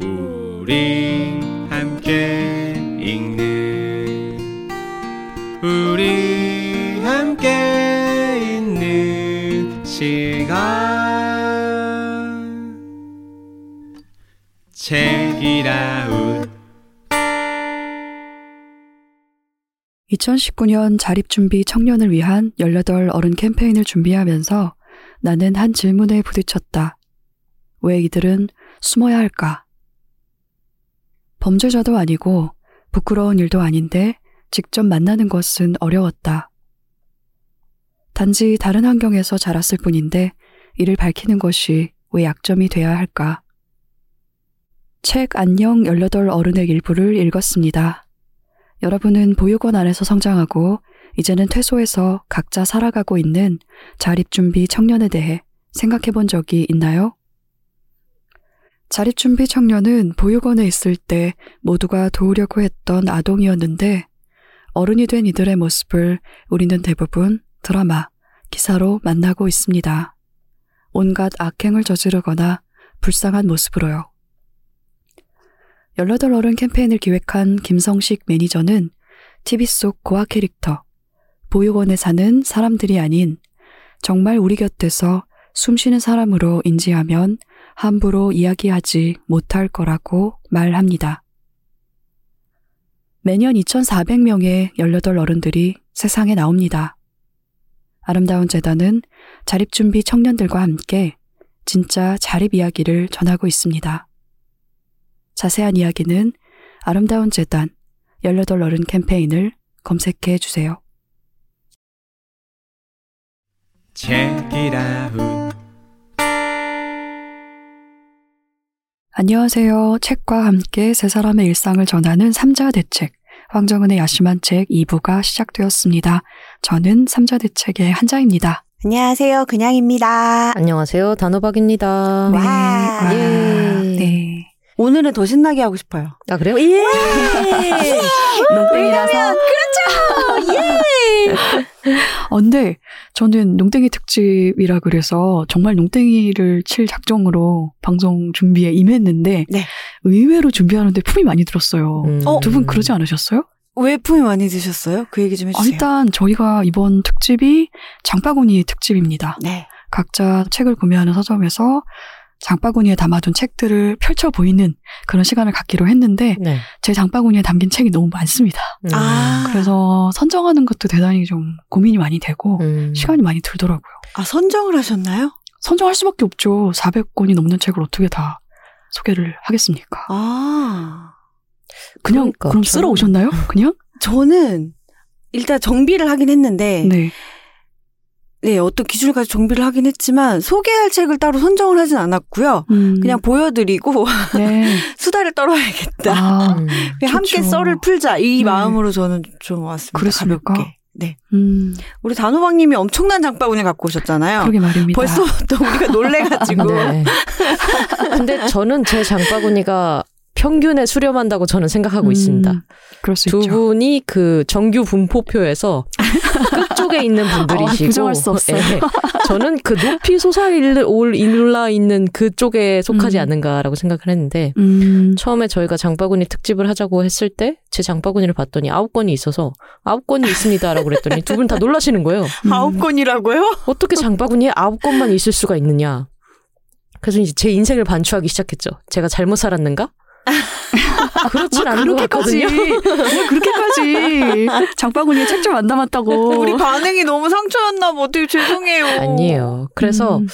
우리 함께 읽는 우리 함께 있는 시간 책이라웃 2019년 자립준비 청년을 위한 18 어른 캠페인을 준비하면서 나는 한 질문에 부딪혔다. 왜 이들은 숨어야 할까? 범죄자도 아니고 부끄러운 일도 아닌데 직접 만나는 것은 어려웠다. 단지 다른 환경에서 자랐을 뿐인데 이를 밝히는 것이 왜 약점이 돼야 할까? 책 안녕 18 어른의 일부를 읽었습니다. 여러분은 보육원 안에서 성장하고 이제는 퇴소해서 각자 살아가고 있는 자립준비 청년에 대해 생각해 본 적이 있나요? 자립준비 청년은 보육원에 있을 때 모두가 도우려고 했던 아동이었는데 어른이 된 이들의 모습을 우리는 대부분 드라마, 기사로 만나고 있습니다. 온갖 악행을 저지르거나 불쌍한 모습으로요. 18 어른 캠페인을 기획한 김성식 매니저는 TV 속 고아 캐릭터, 보육원에 사는 사람들이 아닌 정말 우리 곁에서 숨쉬는 사람으로 인지하면 함부로 이야기하지 못할 거라고 말합니다. 매년 2,400명의 18 어른들이 세상에 나옵니다. 아름다운 재단은 자립준비 청년들과 함께 진짜 자립 이야기를 전하고 있습니다. 자세한 이야기는 아름다운 재단 18 어른 캠페인을 검색해 주세요. 책이라 안녕하세요. 책과 함께 세 사람의 일상을 전하는 삼자 대책. 황정은의 야심한 책 2부가 시작되었습니다. 저는 삼자 대책의 한자입니다. 안녕하세요. 그냥입니다. 안녕하세요. 단호박입니다. 와. 와, 예. 네. 오늘은 더 신나게 하고 싶어요. 아 그래요? 예. 농땡이라서. 그렇죠. 예. 어, 근데 저는 농땡이 특집이라 그래서 정말 농땡이를 칠 작정으로 방송 준비에 임했는데 네. 의외로 준비하는데 품이 많이 들었어요. 음. 어, 두분 그러지 않으셨어요? 왜 품이 많이 드셨어요? 그 얘기 좀 아, 해주세요. 일단 저희가 이번 특집이 장바구니 특집입니다. 네. 각자 책을 구매하는 서점에서 장바구니에 담아둔 책들을 펼쳐 보이는 그런 시간을 갖기로 했는데 네. 제 장바구니에 담긴 책이 너무 많습니다. 음. 아. 그래서 선정하는 것도 대단히 좀 고민이 많이 되고 음. 시간이 많이 들더라고요. 아, 선정을 하셨나요? 선정할 수밖에 없죠. 400권이 넘는 책을 어떻게 다 소개를 하겠습니까? 아. 그냥 그러니까, 그럼 저는- 쓰러 오셨나요? 그냥? 저는 일단 정비를 하긴 했는데, 네. 네. 어떤 기준을 가지고 정비를 하긴 했지만, 소개할 책을 따로 선정을 하진 않았고요. 음, 그냥 보여드리고, 네. 수다를 떨어야겠다. 아, 음. 그냥 함께. 썰을 풀자. 이 네. 마음으로 저는 좀 왔습니다. 그렇습니까? 가볍게. 네. 음, 우리 단호박님이 엄청난 장바구니 갖고 오셨잖아요. 그러게 말입니다. 벌써부터 우리가 놀래가지고. 네. 근데 저는 제 장바구니가 평균에 수렴한다고 저는 생각하고 음, 있습니다. 그럴 수두 있죠. 분이 그 정규 분포표에서 끝쪽에 있는 분들이시고, 아, 부정할 수 없어요. 예. 저는 그 높이 솟아올라 있는 그쪽에 속하지 음. 않는가라고 생각을 했는데, 음, 처음에 저희가 장바구니 특집을 하자고 했을 때 제 장바구니를 봤더니 아홉 권이 있어서 아홉 권이 있습니다라고 그랬더니 두 분 다 놀라시는 거예요. 음. 아홉 권이라고요? 어떻게 장바구니에 아홉 권만 있을 수가 있느냐. 그래서 이제 제 인생을 반추하기 시작했죠. 제가 잘못 살았는가? 그렇진 뭐 않은 것 그렇게까지. 뭐 그렇게까지 장바구니에 책 좀 안 담았다고 우리 반응이 너무 상처였나 봐. 어떻게 죄송해요. 아니에요. 그래서 음.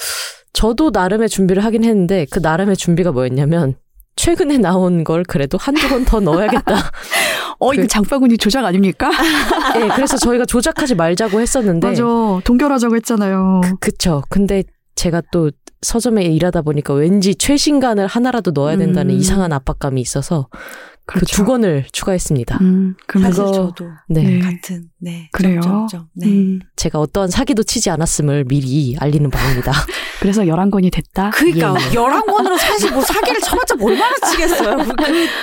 저도 나름의 준비를 하긴 했는데 그 나름의 준비가 뭐였냐면 최근에 나온 걸 그래도 한두 권더 넣어야겠다. 어 이거 그- 장바구니 조작 아닙니까? 예, 그래서 저희가 조작하지 말자고 했었는데 맞아 동결하자고 했잖아요. 그쵸. 근데 제가 또 서점에 일하다 보니까 왠지 최신간을 하나라도 넣어야 된다는 음. 이상한 압박감이 있어서 그 그렇죠. 두 권을 추가했습니다. 음, 그럼 사실 저도 네. 네. 같은 네 그래요? 점점점. 네. 음, 제가 어떠한 사기도 치지 않았음을 미리 알리는 바입니다. 그래서 11권이 됐다. 그러니까 예, 예. 열한 권으로 사실 뭐 사기를 쳐봤자 얼마나 치겠어요.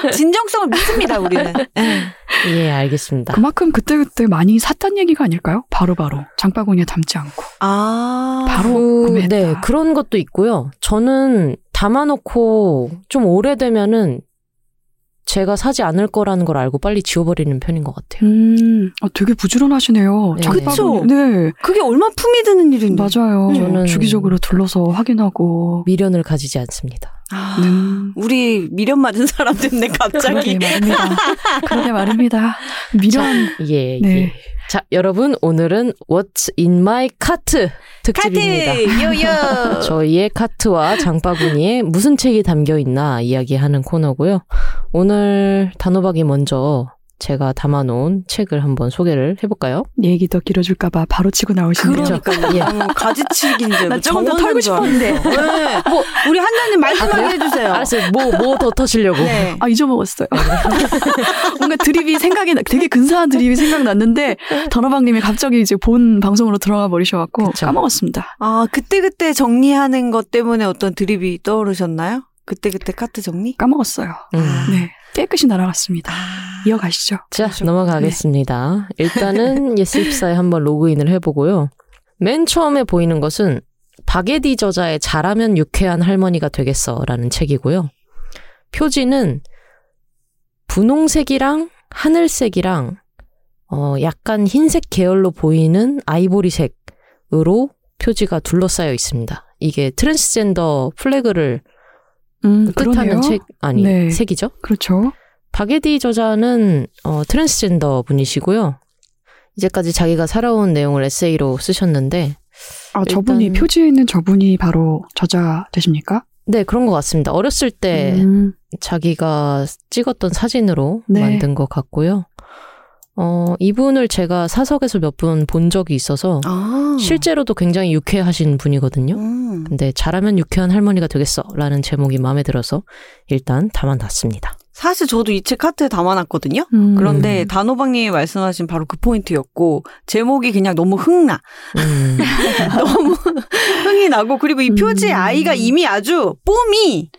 그 진정성을 믿습니다 우리는. 네. 예, 알겠습니다. 그만큼 그때그때 많이 샀단 얘기가 아닐까요? 바로 바로 장바구니에 담지 않고 아 바로 그, 구매했다. 네, 그런 것도 있고요. 저는 담아놓고 좀 오래되면은 제가 사지 않을 거라는 걸 알고 빨리 지워버리는 편인 것 같아요. 음, 어, 되게 부지런하시네요. 네. 그쵸? 네, 그게 얼마나 품이 드는 일인데. 맞아요. 저는- 주기적으로 둘러서 확인하고. 미련을 가지지 않습니다. 아, 음. 우리 미련 맞은 사람 됐네 갑자기. 그러게 말입니다. 그러게 말입니다. 미련. 예, 네. 예. 자, 여러분, 오늘은 What's in my cart 특집입니다. 카트 요요. 저희의 카트와 장바구니에 무슨 책이 담겨 있나 이야기하는 코너고요. 오늘 단호박이 먼저 제가 담아놓은 책을 한번 소개를 해볼까요? 얘기 더 길어질까봐 바로 치고 나오시네요. 그러니까요. 예. 어, 가지치기인 줄. 나 조금 더 털고 싶었는데. 네. 뭐 우리 한자님 말씀하게 해주세요. 알았어요. 뭐, 뭐 더 터시려고. 네. 아, 잊어먹었어요. 뭔가 드립이 생각이, 나- 되게 근사한 드립이 생각났는데, 더너방님이 갑자기 이제 본 방송으로 들어가 버리셔갖고 그쵸. 까먹었습니다. 아 그때 그때 정리하는 것 때문에 어떤 드립이 떠오르셨나요? 그때 그때 카트 정리? 까먹었어요. 음. 네. 깨끗이 날아갔습니다. 아, 이어가시죠. 자, 그렇죠. 넘어가겠습니다. 일단은 예스24에 한번 로그인을 해보고요. 맨 처음에 보이는 것은 박에디 저자의 잘하면 유쾌한 할머니가 되겠어라는 책이고요. 표지는 분홍색이랑 하늘색이랑 어, 약간 흰색 계열로 보이는 아이보리색으로 표지가 둘러싸여 있습니다. 이게 트랜스젠더 flag를 음, 그러네요. 뜻하는 책 아니 네. 색이죠. 그렇죠. 박에디 저자는 어, 트랜스젠더 분이시고요. 이제까지 자기가 살아온 내용을 에세이로 쓰셨는데, 아, 저분이 표지에 있는 저분이 바로 저자 되십니까? 네 그런 것 같습니다. 어렸을 때 음, 자기가 찍었던 사진으로 네. 만든 것 같고요. 어, 이분을 제가 사석에서 몇 번 본 적이 있어서 아. 실제로도 굉장히 유쾌하신 분이거든요. 음. 근데 잘하면 유쾌한 할머니가 되겠어라는 제목이 마음에 들어서 일단 담아놨습니다. 사실 저도 이 책 카트에 담아놨거든요. 음. 그런데 단호박님이 말씀하신 바로 그 포인트였고 제목이 그냥 너무 흥나 음, 너무 흥이 나고 그리고 이 표지에 음. 아이가 이미 아주 폼이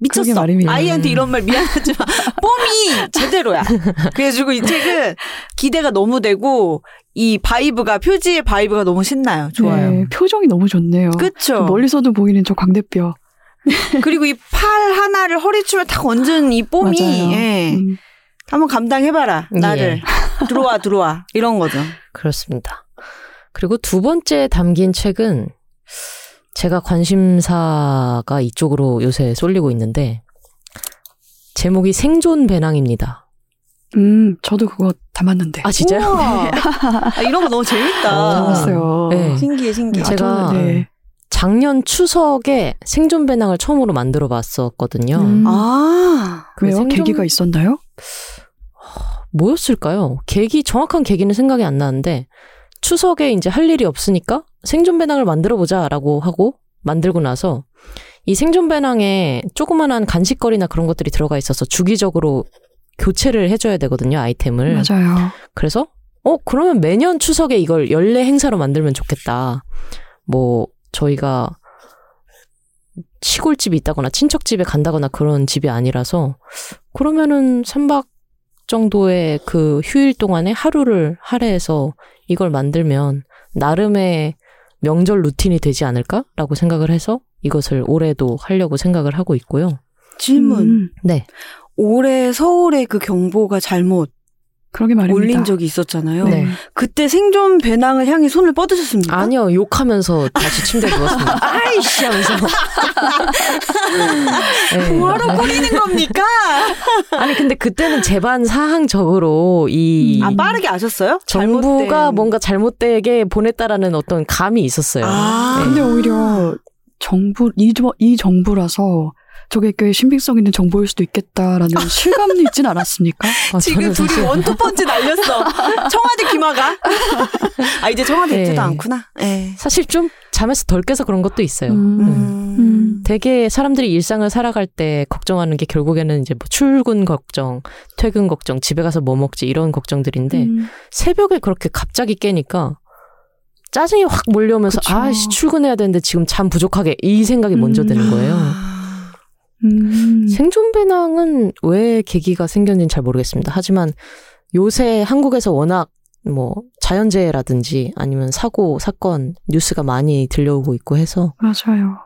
미쳤어. 아이한테 이런 말 미안하지만 폼이 제대로야. 그래가지고 이 책은 기대가 너무 되고 이 vibe가 표지의 vibe가 너무 신나요. 좋아요. 네, 표정이 너무 좋네요. 그쵸? 멀리서도 보이는 저 광대뼈. 그리고 이 팔 하나를 허리춤에 탁 얹은 이 뽐이. 예. 음. 한번 감당해봐라 나를 들어와 들어와 이런 거죠. 그렇습니다. 그리고 두 번째 담긴 책은 제가 관심사가 이쪽으로 요새 쏠리고 있는데 제목이 생존 배낭입니다. 음, 저도 그거 담았는데. 아 진짜요? 우와. 아, 이런 거 너무 재밌다. 아, 담았어요. 네. 신기해 신기해. 제가- 저는, 네. 작년 추석에 생존 배낭을 처음으로 만들어 봤었거든요. 음. 아그 왜요? 생존- 계기가 있었나요? 뭐였을까요? 계기 정확한 계기는 생각이 안 나는데 추석에 이제 할 일이 없으니까 생존 배낭을 만들어 보자라고 하고 만들고 나서 이 생존 배낭에 조그만한 간식거리나 그런 것들이 들어가 있어서 주기적으로 교체를 해줘야 되거든요 아이템을. 맞아요. 그래서 어 그러면 매년 추석에 이걸 연례 행사로 만들면 좋겠다. 뭐 저희가 시골집이 있다거나 친척집에 간다거나 그런 집이 아니라서 그러면은 3박 정도의 그 휴일 동안에 하루를 할애해서 이걸 만들면 나름의 명절 루틴이 되지 않을까라고 생각을 해서 이것을 올해도 하려고 생각을 하고 있고요. 질문. 음, 네. 올해 서울에 그 경보가 잘못 그러게 말입니다. 올린 적이 있었잖아요. 네. 그때 생존 배낭을 향해 손을 뻗으셨습니까? 아니요, 욕하면서 다시 침대에 누웠습니다. 아이씨 하면서. 네. 뭐하러 꾸리는 겁니까? 아니, 근데 그때는 재반 사항적으로 이 아 빠르게 아셨어요? 정부가 잘못된- 뭔가 잘못되게 보냈다라는 어떤 감이 있었어요. 아. 네. 근데 오히려 정부 이, 저- 이 정부라서 저게 꽤 신빙성 있는 정보일 수도 있겠다라는 실감이 있진 않았습니까? 아, 지금 저는 둘이 사실- 원투펀치 날렸어. 청와대 기마가. 아 이제 청와대 있지도 네. 않구나. 예. 사실 좀 잠에서 덜 깨서 그런 것도 있어요. 음, 음. 음. 되게 사람들이 일상을 살아갈 때 걱정하는 게 결국에는 이제 뭐 출근 걱정, 퇴근 걱정, 집에 가서 뭐 먹지 이런 걱정들인데 음. 새벽에 그렇게 갑자기 깨니까 짜증이 확 몰려오면서 그쵸. 아씨 출근해야 되는데 지금 잠 부족하게 이 생각이 먼저 음. 드는 거예요. 아. 음. 생존 배낭은 왜 계기가 생겼는지 잘 모르겠습니다. 하지만 요새 한국에서 워낙 뭐 자연재해라든지 아니면 사고 사건 뉴스가 많이 들려오고 있고 해서 맞아요.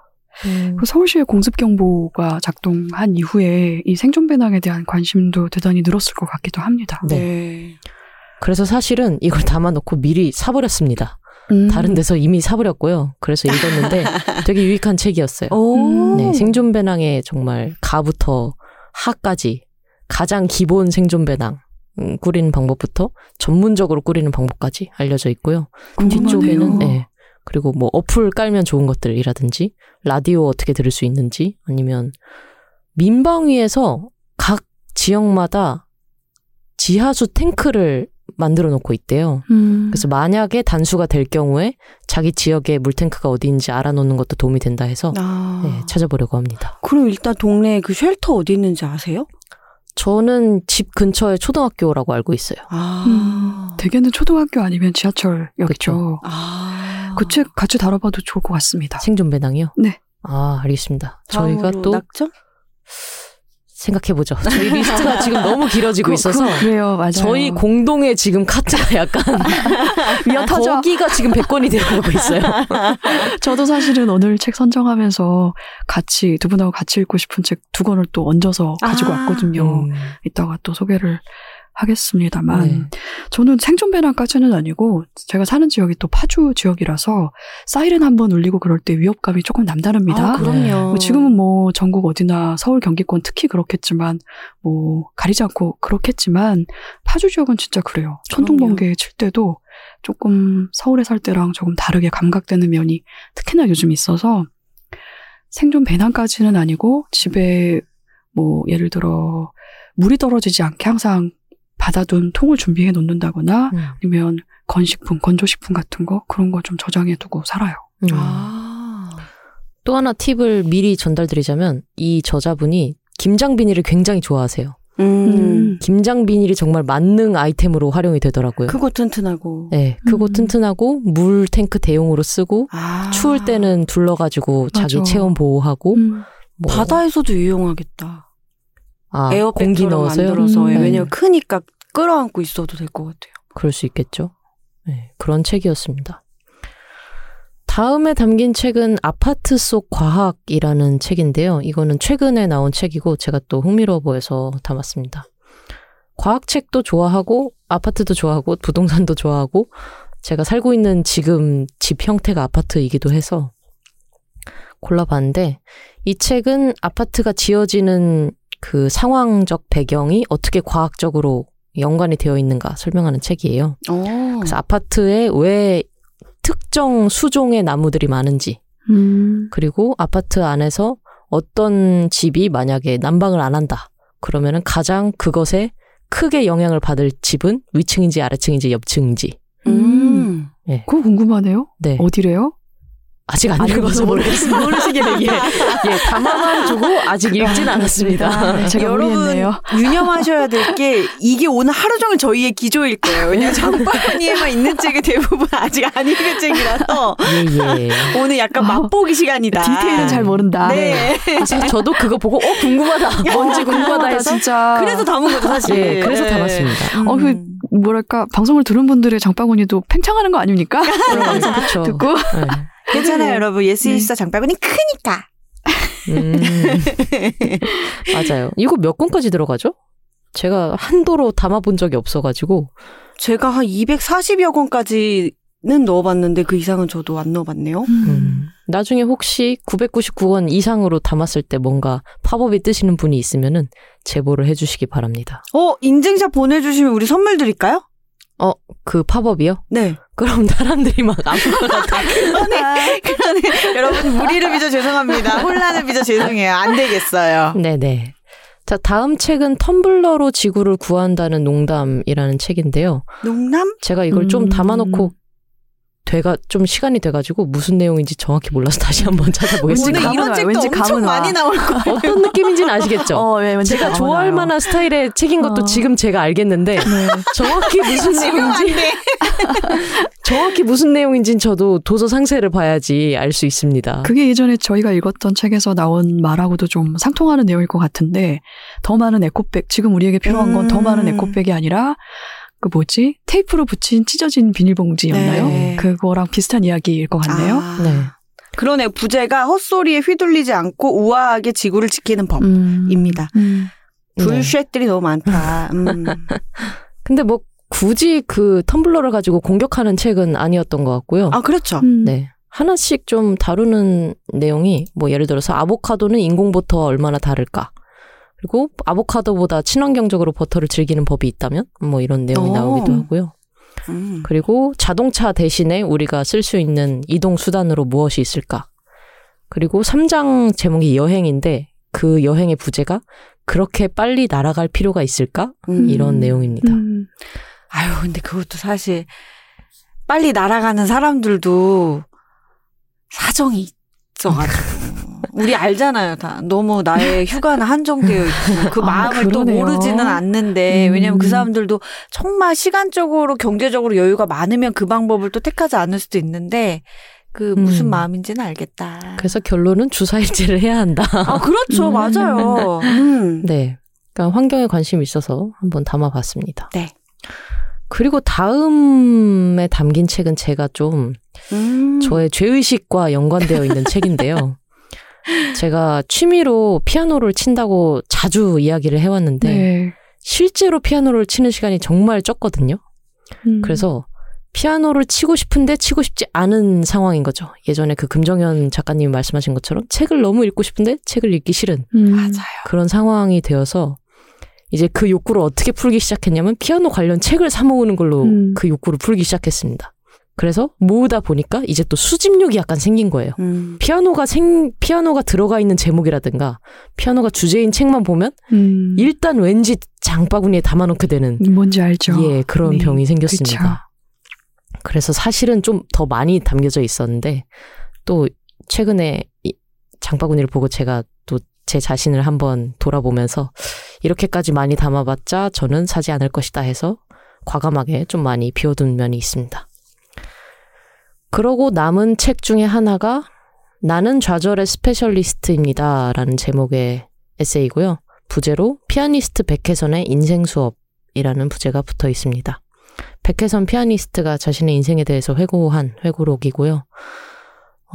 음. 그 서울시의 공습경보가 작동한 이후에 이 생존 배낭에 대한 관심도 대단히 늘었을 것 같기도 합니다. 네. 그래서 사실은 이걸 담아놓고 미리 사버렸습니다. 음. 다른 데서 이미 사버렸고요. 그래서 읽었는데 되게 유익한 책이었어요. 네, 생존 배낭의 정말 가부터 하까지 가장 기본 생존 배낭 음, 꾸리는 방법부터 전문적으로 꾸리는 방법까지 알려져 있고요. 궁금하네요. 뒤쪽에는 네. 그리고 뭐 어플 깔면 좋은 것들이라든지 라디오 어떻게 들을 수 있는지 아니면 민방위에서 각 지역마다 지하수 탱크를 만들어 놓고 있대요. 음. 그래서 만약에 단수가 될 경우에 자기 지역에 물탱크가 어디인지 알아놓는 것도 도움이 된다 해서 아. 네, 찾아보려고 합니다. 그럼 일단 동네에 그 shelter 어디 있는지 아세요? 저는 집 근처에 초등학교라고 알고 있어요. 아. 음, 대개는 초등학교 아니면 지하철역이죠. 그쵸. 아. 그 책 같이 다뤄봐도 좋을 것 같습니다. 생존 배낭이요? 네. 아, 알겠습니다. 저희가 또 낙점? 생각해보죠. 저희 리스트가 지금 너무 길어지고 그- 있어서 그- 그래요, 맞아요. 저희 공동의 지금 카트가 약간 미어 터져. 거기가 지금 100권이 되어가고 있어요. 저도 사실은 오늘 책 선정하면서 같이 두 분하고 같이 읽고 싶은 책 두 권을 또 얹어서 가지고 아. 왔거든요. 음, 이따가 또 소개를 하겠습니다만 네. 저는 생존 배낭까지는 아니고 제가 사는 지역이 또 파주 지역이라서 사이렌 한 번 울리고 그럴 때 위협감이 조금 남다릅니다. 아, 그럼요. 뭐 지금은 뭐 전국 어디나 서울 경기권 특히 그렇겠지만 뭐 가리지 않고 그렇겠지만 파주 지역은 진짜 그래요. 천둥. 번개 칠 때도 조금 서울에 살 때랑 조금 다르게 감각되는 면이 특히나 요즘 있어서 생존 배낭까지는 아니고 집에 뭐 예를 들어 물이 떨어지지 않게 항상 받아둔 통을 준비해 놓는다거나 음. 아니면 건식품, 건조식품 같은 거 그런 거 좀 저장해 두고 살아요. 음. 아. 또 하나 팁을 미리 전달드리자면 이 저자분이 김장 비닐을 굉장히 좋아하세요. 음. 김장 비닐이 정말 만능 아이템으로 활용이 되더라고요. 크고 튼튼하고. 네, 크고 음. 튼튼하고 물 탱크 대용으로 쓰고 아. 추울 때는 둘러가지고 자기 맞아. 체온 보호하고 음. 뭐 바다에서도 유용하겠다. 아, 공기 에어백처럼 넣어서요. 만들어서 음. 왜냐면 크니까 끌어안고 있어도 될 것 같아요. 그럴 수 있겠죠. 네, 그런 책이었습니다. 다음에 담긴 책은 아파트 속 과학이라는 책인데요. 이거는 최근에 나온 책이고 제가 또 흥미로워 보여서 담았습니다. 과학책도 좋아하고 아파트도 좋아하고 부동산도 좋아하고 제가 살고 있는 지금 집 형태가 아파트이기도 해서 골라봤는데 이 책은 아파트가 지어지는 그 상황적 배경이 어떻게 과학적으로 연관이 되어 있는가 설명하는 책이에요. 어. 그래서 아파트에 왜 특정 수종의 나무들이 많은지, 음. 그리고 아파트 안에서 어떤 집이 만약에 난방을 안 한다. 그러면은 가장 그것에 크게 영향을 받을 집은 위층인지 아래층인지 옆층인지. 음. 그거 궁금하네요. 네. 어디래요? 아직 안안 읽어서 모르겠습니다. 모르시길 예. 예, 담아만 두고 아직 읽진 않았습니다. 네, 제가 여러분 무리했네요. 유념하셔야 될 게 이게 오늘 하루 종일 저희의 기조일 거예요. 왜냐면 장바구니에만 있는 책이 대부분 아직 안 읽은 책이라서 예, 예. 오늘 약간 아, 맛보기 시간이다. 디테일은 잘 모른다. 네. 사실 저도 그거 보고 어 궁금하다. 뭔지 궁금하다 해서 진짜. 그래서 담은 거죠 사실. 예, 그래서 담았습니다. 음. 어, 그, 뭐랄까, 방송을 들은 분들의 장바구니도 팽창하는 거 아닙니까? 그렇죠. 듣고. 네. 괜찮아요, 여러분. 네. 예스24 장바구니 크니까. 음. 맞아요. 이거 몇 권까지 들어가죠? 제가 한도로 담아본 적이 없어가지고 제가 한 240여 권까지는 넣어봤는데 그 이상은 저도 안 넣어봤네요. 음. 나중에 혹시 999권 이상으로 담았을 때 뭔가 팝업이 뜨시는 분이 있으면은 제보를 해주시기 바랍니다. 어 인증샷 보내주시면 우리 선물 드릴까요? 그 팝업이요? 네. 그럼 사람들이 막 아무거나 다 그러네. 그러네. 여러분 무리를 빚어 죄송합니다. 혼란을 빚어 죄송해요. 안 되겠어요. 네네. 자, 다음 책은 텀블러로 지구를 구한다는 농담이라는 책인데요. 농담? 제가 이걸 좀 음. 담아놓고 돼가 좀 시간이 돼가지고 무슨 내용인지 정확히 몰라서 다시 한번 찾아보겠습니다. 오늘 이런 와, 책도 왠지 엄청 와. 많이 나올 거예요. 어떤 느낌인지는 아시겠죠? 어, 예, 왠지 제가 좋아할 와요. 만한 스타일의 책인 것도 어. 지금 제가 알겠는데 네. 정확히 무슨 내용인지 돼. 정확히 무슨 내용인지는 저도 도서 상세를 봐야지 알 수 있습니다. 그게 예전에 저희가 읽었던 책에서 나온 말하고도 좀 상통하는 내용일 것 같은데 더 많은 에코백 지금 우리에게 필요한 건더 음. 많은 에코백이 아니라 그 뭐지 테이프로 붙인 찢어진 비닐봉지였나요? 네. 그거랑 비슷한 이야기일 것 같네요. 아, 네. 그러네 부제가 헛소리에 휘둘리지 않고 우아하게 지구를 지키는 법입니다. 음. 네. 불쉣들이 너무 많다. 음. 근데 뭐 굳이 그 텀블러를 가지고 공격하는 책은 아니었던 것 같고요. 아 그렇죠. 음. 네. 하나씩 좀 다루는 내용이 뭐 예를 들어서 아보카도는 인공버터와 얼마나 다를까? 그리고 아보카도보다 친환경적으로 버터를 즐기는 법이 있다면 뭐 이런 내용이 오. 나오기도 하고요. 음. 그리고 자동차 대신에 우리가 쓸 수 있는 이동 수단으로 무엇이 있을까? 그리고 3장 제목이 여행인데 그 여행의 부제가 그렇게 빨리 날아갈 필요가 있을까? 음. 이런 내용입니다. 음. 아유 근데 그것도 사실 빨리 날아가는 사람들도 사정이 있어가지고. 우리 알잖아요, 다. 너무 나의 휴가는 한정되어 있고, 그 아, 마음을 또 그러네요. 모르지는 않는데, 음. 왜냐면 그 사람들도 정말 시간적으로, 경제적으로 여유가 많으면 그 방법을 또 택하지 않을 수도 있는데, 그 무슨 음. 마음인지는 알겠다. 그래서 결론은 주사일제를 해야 한다. 아, 그렇죠. 음. 맞아요. 음. 네. 그러니까 환경에 관심이 있어서 한번 담아봤습니다. 네. 그리고 다음에 담긴 책은 제가 좀 음. 저의 죄의식과 연관되어 있는 책인데요. 제가 취미로 피아노를 친다고 자주 이야기를 해왔는데 네. 실제로 피아노를 치는 시간이 정말 적거든요. 음. 그래서 피아노를 치고 싶은데 치고 싶지 않은 상황인 거죠. 예전에 그 금정현 작가님이 말씀하신 것처럼 책을 너무 읽고 싶은데 책을 읽기 싫은 음. 맞아요. 그런 상황이 되어서 이제 그 욕구를 어떻게 풀기 시작했냐면 피아노 관련 책을 사 모으는 걸로 음. 그 욕구를 풀기 시작했습니다. 그래서 모으다 보니까 이제 또 수집욕이 약간 생긴 거예요. 음. 피아노가 생 피아노가 들어가 있는 제목이라든가 피아노가 주제인 책만 보면 음. 일단 왠지 장바구니에 담아놓게 되는 뭔지 알죠. 예 그런 네. 병이 그쵸. 생겼습니다. 그래서 사실은 좀 더 많이 담겨져 있었는데 또 최근에 이 장바구니를 보고 제가 또 제 자신을 한번 돌아보면서 이렇게까지 많이 담아봤자 저는 사지 않을 것이다 해서 과감하게 좀 많이 비워둔 면이 있습니다. 그러고 남은 책 중에 하나가 나는 좌절의 스페셜리스트입니다. 라는 제목의 에세이고요. 부제로 피아니스트 백혜선의 인생 수업이라는 부제가 붙어 있습니다. 백혜선 피아니스트가 자신의 인생에 대해서 회고한 회고록이고요.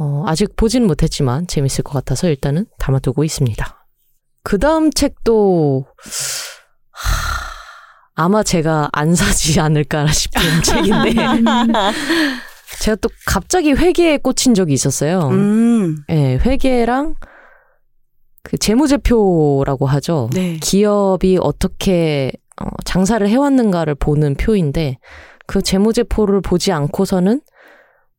어, 아직 보진 못했지만 재밌을 것 같아서 일단은 담아두고 있습니다. 그 다음 책도 하, 아마 제가 안 사지 않을까 싶은 책인데 제가 또 갑자기 회계에 꽂힌 적이 있었어요. 음. 예, 회계랑 그 재무제표라고 하죠. 네. 기업이 어떻게 어, 장사를 해왔는가를 보는 표인데 그 재무제표를 보지 않고서는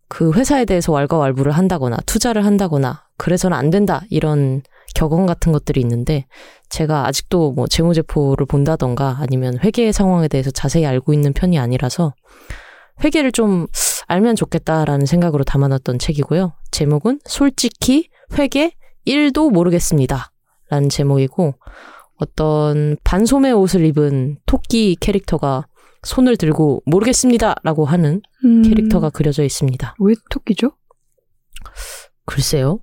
그 회사에 대해서 왈가왈부를 한다거나 투자를 한다거나 그래서는 안 된다 이런 격언 같은 것들이 있는데 제가 아직도 뭐 재무제표를 본다던가 아니면 회계 상황에 대해서 자세히 알고 있는 편이 아니라서 회계를 좀 알면 좋겠다라는 생각으로 담아놨던 책이고요. 제목은 솔직히 회계 1도 모르겠습니다. 라는 제목이고 어떤 반소매 옷을 입은 토끼 캐릭터가 손을 들고 모르겠습니다. 라고 하는 음. 캐릭터가 그려져 있습니다. 왜 토끼죠? 글쎄요.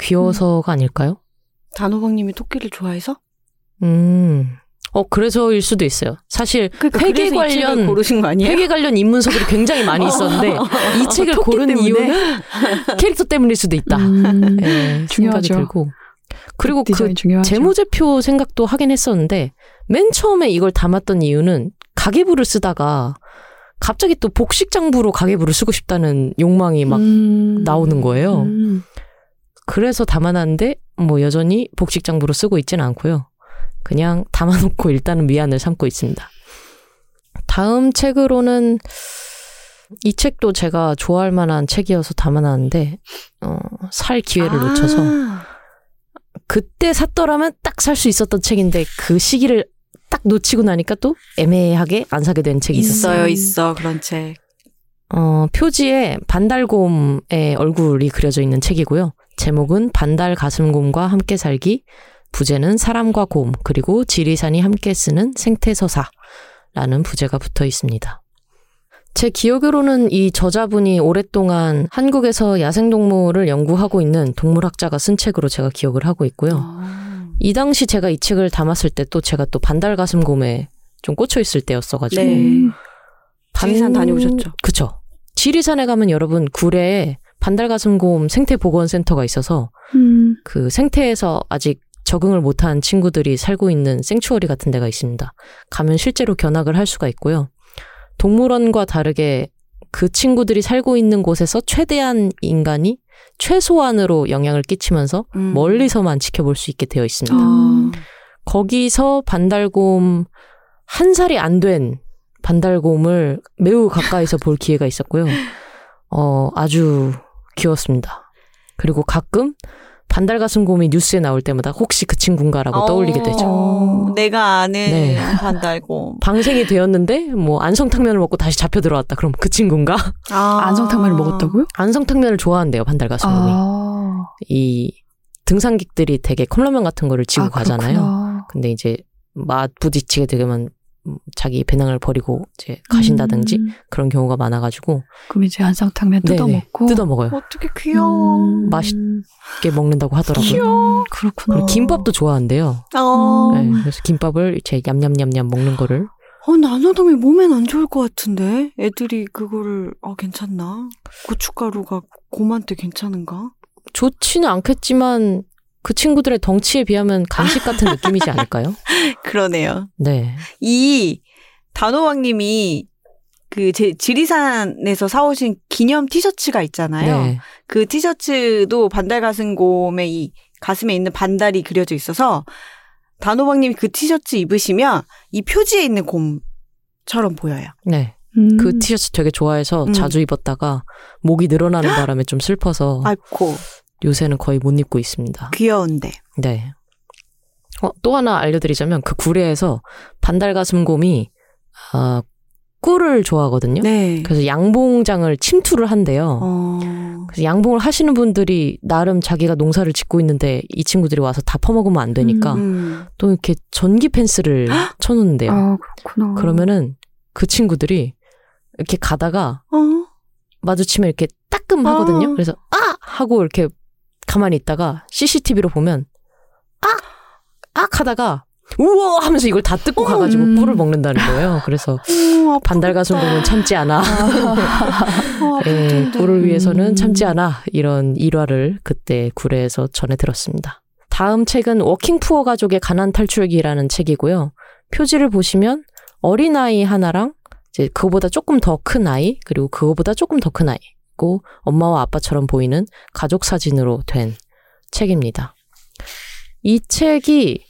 귀여워서가 아닐까요? 단호박님이 토끼를 좋아해서? 음. 어, 그래서일 수도 있어요. 사실 그러니까 회계 책을 관련 고르신 거 아니에요? 회계 관련 인문서들이 굉장히 많이 있었는데 이 책을 토끼 고른 때문에? 이유는 캐릭터 때문일 수도 있다. 음. 예, 생각이 중요하죠. 들고. 그리고 그 중요하죠. 재무제표 생각도 하긴 했었는데 맨 처음에 이걸 담았던 이유는 가계부를 쓰다가 갑자기 또 복식장부로 가계부를 쓰고 싶다는 욕망이 막 음. 나오는 거예요. 음. 그래서 담아놨는데 뭐 여전히 복식장부로 쓰고 있지는 않고요. 그냥 담아놓고 일단은 미안을 삼고 있습니다. 다음 책으로는 이 책도 제가 좋아할 만한 책이어서 담아놨는데 어, 살 기회를 아. 놓쳐서 그때 샀더라면 딱 살 수 있었던 책인데 그 시기를 딱 놓치고 나니까 또 애매하게 안 사게 된 책이 있었어요. 있어요, 있어 그런 책. 어, 표지에 반달곰의 얼굴이 그려져 있는 책이고요. 제목은 반달 가슴곰과 함께 살기, 부제는 사람과 곰, 그리고 지리산이 함께 쓰는 생태서사라는 부제가 붙어 있습니다. 제 기억으로는 이 저자분이 오랫동안 한국에서 야생동물을 연구하고 있는 동물학자가 쓴 책으로 제가 기억을 하고 있고요. 아. 이 당시 제가 이 책을 담았을 때 또 제가 또 반달가슴곰에 좀 꽂혀 있을 때였어가지고 네. 음. 지리산 다녀오셨죠? 그쵸. 지리산에 가면 여러분 구례에 반달가슴곰 생태보건센터가 있어서 음. 그 생태에서 아직 적응을 못한 친구들이 살고 있는 생추어리 같은 데가 있습니다. 가면 실제로 견학을 할 수가 있고요. 동물원과 다르게 그 친구들이 살고 있는 곳에서 최대한 인간이 최소한으로 영향을 끼치면서 음. 멀리서만 지켜볼 수 있게 되어 있습니다. 아. 거기서 반달곰 한 살이 안 된 반달곰을 매우 가까이서 볼 기회가 있었고요. 어, 아주 귀여웠습니다. 그리고 가끔 반달가슴곰이 뉴스에 나올 때마다 혹시 그 친구인가라고 떠올리게 되죠. 어, 내가 아는 네. 반달곰. 방생이 되었는데 뭐 안성탕면을 먹고 다시 잡혀 들어왔다. 그럼 그 친구인가? 아. 안성탕면을 먹었다고요? 안성탕면을 좋아한대요. 반달가슴곰이. 아. 이 등산객들이 되게 컵라면 같은 거를 지고 아, 가잖아요. 그렇구나. 근데 이제 맛 부딪히게 되면 음, 자기 배낭을 버리고 이제 가신다든지 음. 그런 경우가 많아가지고 그럼 이제 안성탕면 네네, 뜯어 먹고 뜯어 먹어요. 어떻게 귀여워. 음. 맛있- 게 먹는다고 하더라고요. 귀여워. 그렇구나. 그리고 김밥도 좋아한대요. 어. 음. 네, 그래서 김밥을 이제 냠냠냠냠 먹는 거를 어, 나노동이 몸엔 안 좋을 것 같은데? 애들이 그거를, 아, 괜찮나? 고춧가루가 곰한테 괜찮은가? 좋지는 않겠지만 그 친구들의 덩치에 비하면 간식 같은 느낌이지 않을까요? 그러네요. 네. 이 단호왕님이 그 제 지리산에서 사오신 기념 티셔츠가 있잖아요. 네. 그 티셔츠도 반달가슴곰의 이 가슴에 있는 반달이 그려져 있어서 단호박님이 그 티셔츠 입으시면 이 표지에 있는 곰처럼 보여요. 네. 음. 그 티셔츠 되게 좋아해서 음. 자주 입었다가 목이 늘어나는 바람에 좀 슬퍼서 아이코 요새는 거의 못 입고 있습니다. 귀여운데. 네. 어, 또 하나 알려드리자면 그 구례에서 반달가슴곰이 아, 꿀을 좋아하거든요. 네. 그래서 양봉장을 침투를 한대요. 어. 그래서 양봉을 하시는 분들이 나름 자기가 농사를 짓고 있는데 이 친구들이 와서 다 퍼먹으면 안 되니까 음. 또 이렇게 전기 펜스를 쳐놓는데요. 아, 그렇구나. 그러면은 그 친구들이 이렇게 가다가 어. 마주치면 이렇게 따끔 하거든요. 아. 그래서 아 하고 이렇게 가만히 있다가 CCTV로 보면 아악 하다가 우와 하면서 이걸 다 뜯고 가가지고 음. 꿀을 먹는다는 거예요. 그래서 어, 반달가슴곰은 참지 않아. 어, 예, 아픈데. 꿀을 위해서는 음. 참지 않아. 이런 일화를 그때 구례에서 전해 들었습니다. 다음 책은 워킹 푸어 가족의 가난 탈출기라는 책이고요. 표지를 보시면 어린아이 하나랑 이제 그거보다 조금 더 큰 아이, 그리고 그거보다 조금 더 큰 아이 고 엄마와 아빠처럼 보이는 가족 사진으로 된 책입니다. 이 책이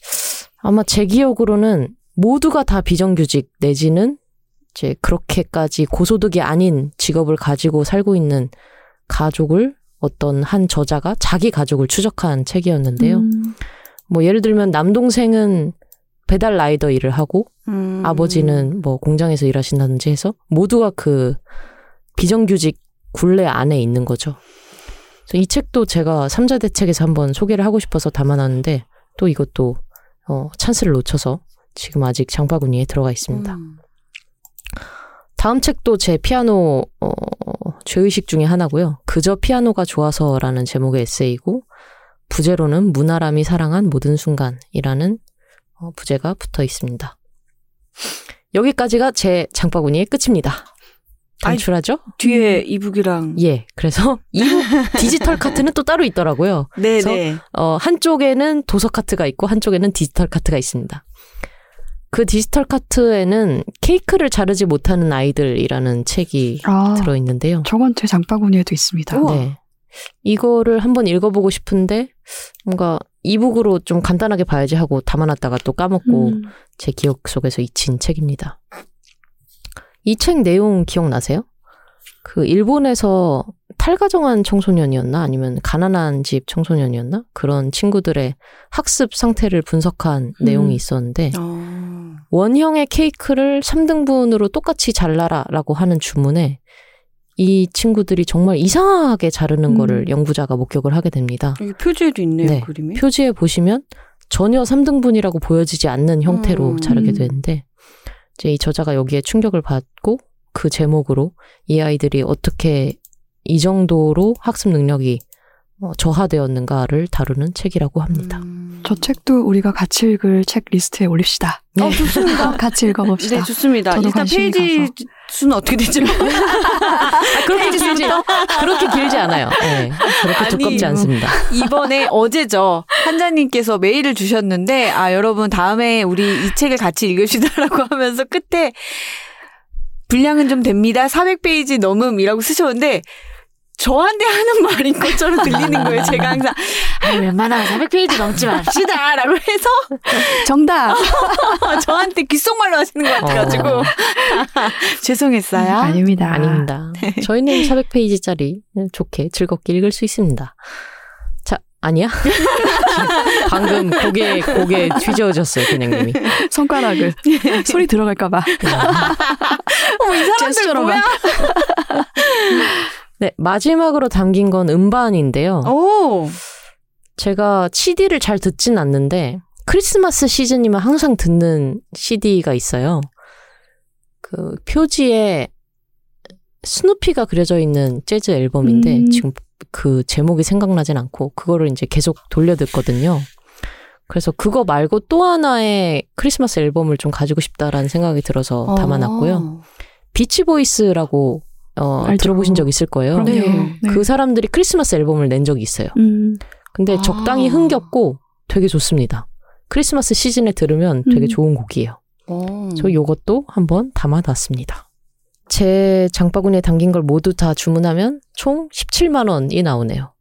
아마 제 기억으로는 모두가 다 비정규직 내지는 이제 그렇게까지 고소득이 아닌 직업을 가지고 살고 있는 가족을 어떤 한 저자가 자기 가족을 추적한 책이었는데요. 음. 뭐 예를 들면 남동생은 배달 라이더 일을 하고 음. 아버지는 뭐 공장에서 일하신다든지 해서 모두가 그 비정규직 굴레 안에 있는 거죠. 그래서 이 책도 제가 삼자 대책에서 한번 소개를 하고 싶어서 담아놨는데 또 이것도 어, 찬스를 놓쳐서 지금 아직 장바구니에 들어가 있습니다. 음. 다음 책도 제 피아노 어, 죄의식 중에 하나고요. 그저 피아노가 좋아서라는 제목의 에세이고 부제로는 문아람이 사랑한 모든 순간이라는 어, 부제가 붙어 있습니다. 여기까지가 제 장바구니의 끝입니다. 단출하죠? 뒤에 이북이랑 예. 그래서 이북 디지털 카트는 또 따로 있더라고요. 네네. 어, 한쪽에는 도서 카트가 있고 한쪽에는 디지털 카트가 있습니다. 그 디지털 카트에는 케이크를 자르지 못하는 아이들이라는 책이 아, 들어 있는데요. 저건 제 장바구니에도 있습니다. 우와. 네. 이거를 한번 읽어보고 싶은데 뭔가 이북으로 좀 간단하게 봐야지 하고 담아놨다가 또 까먹고 음. 제 기억 속에서 잊힌 책입니다. 이 책 내용 기억나세요? 그 일본에서 탈가정한 청소년이었나 아니면 가난한 집 청소년이었나 그런 친구들의 학습 상태를 분석한 내용이 있었는데 어. 원형의 케이크를 3등분으로 똑같이 잘라라라고 하는 주문에 이 친구들이 정말 이상하게 자르는 음. 거를 연구자가 목격을 하게 됩니다. 여기 표지에도 있네요, 네. 그림이. 표지에 보시면 전혀 3등분이라고 보여지지 않는 형태로 음. 자르게 음. 되는데 이제 이 저자가 여기에 충격을 받고 그 제목으로 이 아이들이 어떻게 이 정도로 학습 능력이 어, 저하되었는가를 다루는 책이라고 합니다. 음. 저 책도 우리가 같이 읽을 책 리스트에 올립시다. 어, 좋습니다. 같이 읽어봅시다. 네, 좋습니다. 일단 페이지 가서. 수는 어떻게 되지? 아, 그렇게 길지 그렇게 길지 않아요. 네, 그렇게 아니, 두껍지 뭐. 않습니다. 이번에 어제죠. 한자님께서 메일을 주셨는데, 아, 여러분, 다음에 우리 이 책을 같이 읽읍시다라고 하면서 끝에 분량은 좀 됩니다. 400페이지 넘음이라고 쓰셨는데, 저한테 하는 말인 것처럼 들리는 거예요. 제가 항상, 아, 웬만하면 400페이지 넘지 맙시다. 라고 해서 정답. 저한테 귓속말로 하시는 것 같아가지고. 어. 죄송했어요. 아닙니다. 아닙니다. 저희는 400페이지짜리 좋게 즐겁게 읽을 수 있습니다. 자, 아니야? 방금 고개, 고개 뒤져졌어요, 그냥님이. 손가락을 소리 들어갈까봐. 어머, 이 사람들. 뭐야? 네, 마지막으로 담긴 건 음반인데요. 오. 제가 CD를 잘 듣진 않는데, 크리스마스 시즌이면 항상 듣는 CD가 있어요. 그 표지에 스누피가 그려져 있는 재즈 앨범인데, 음. 지금 그 제목이 생각나진 않고, 그거를 이제 계속 돌려 듣거든요. 그래서 그거 말고 또 하나의 크리스마스 앨범을 좀 가지고 싶다라는 생각이 들어서 담아놨고요. 비치보이스라고 어, 알죠. 들어보신 적 있을 거예요. 네. 네. 그 사람들이 크리스마스 앨범을 낸 적이 있어요. 음, 근데 아. 적당히 흥겹고 되게 좋습니다. 크리스마스 시즌에 들으면 되게 음. 좋은 곡이에요. 오. 저 요것도 한번 담아놨습니다. 제 장바구니에 담긴 걸 모두 다 주문하면 총 17만 원이 나오네요.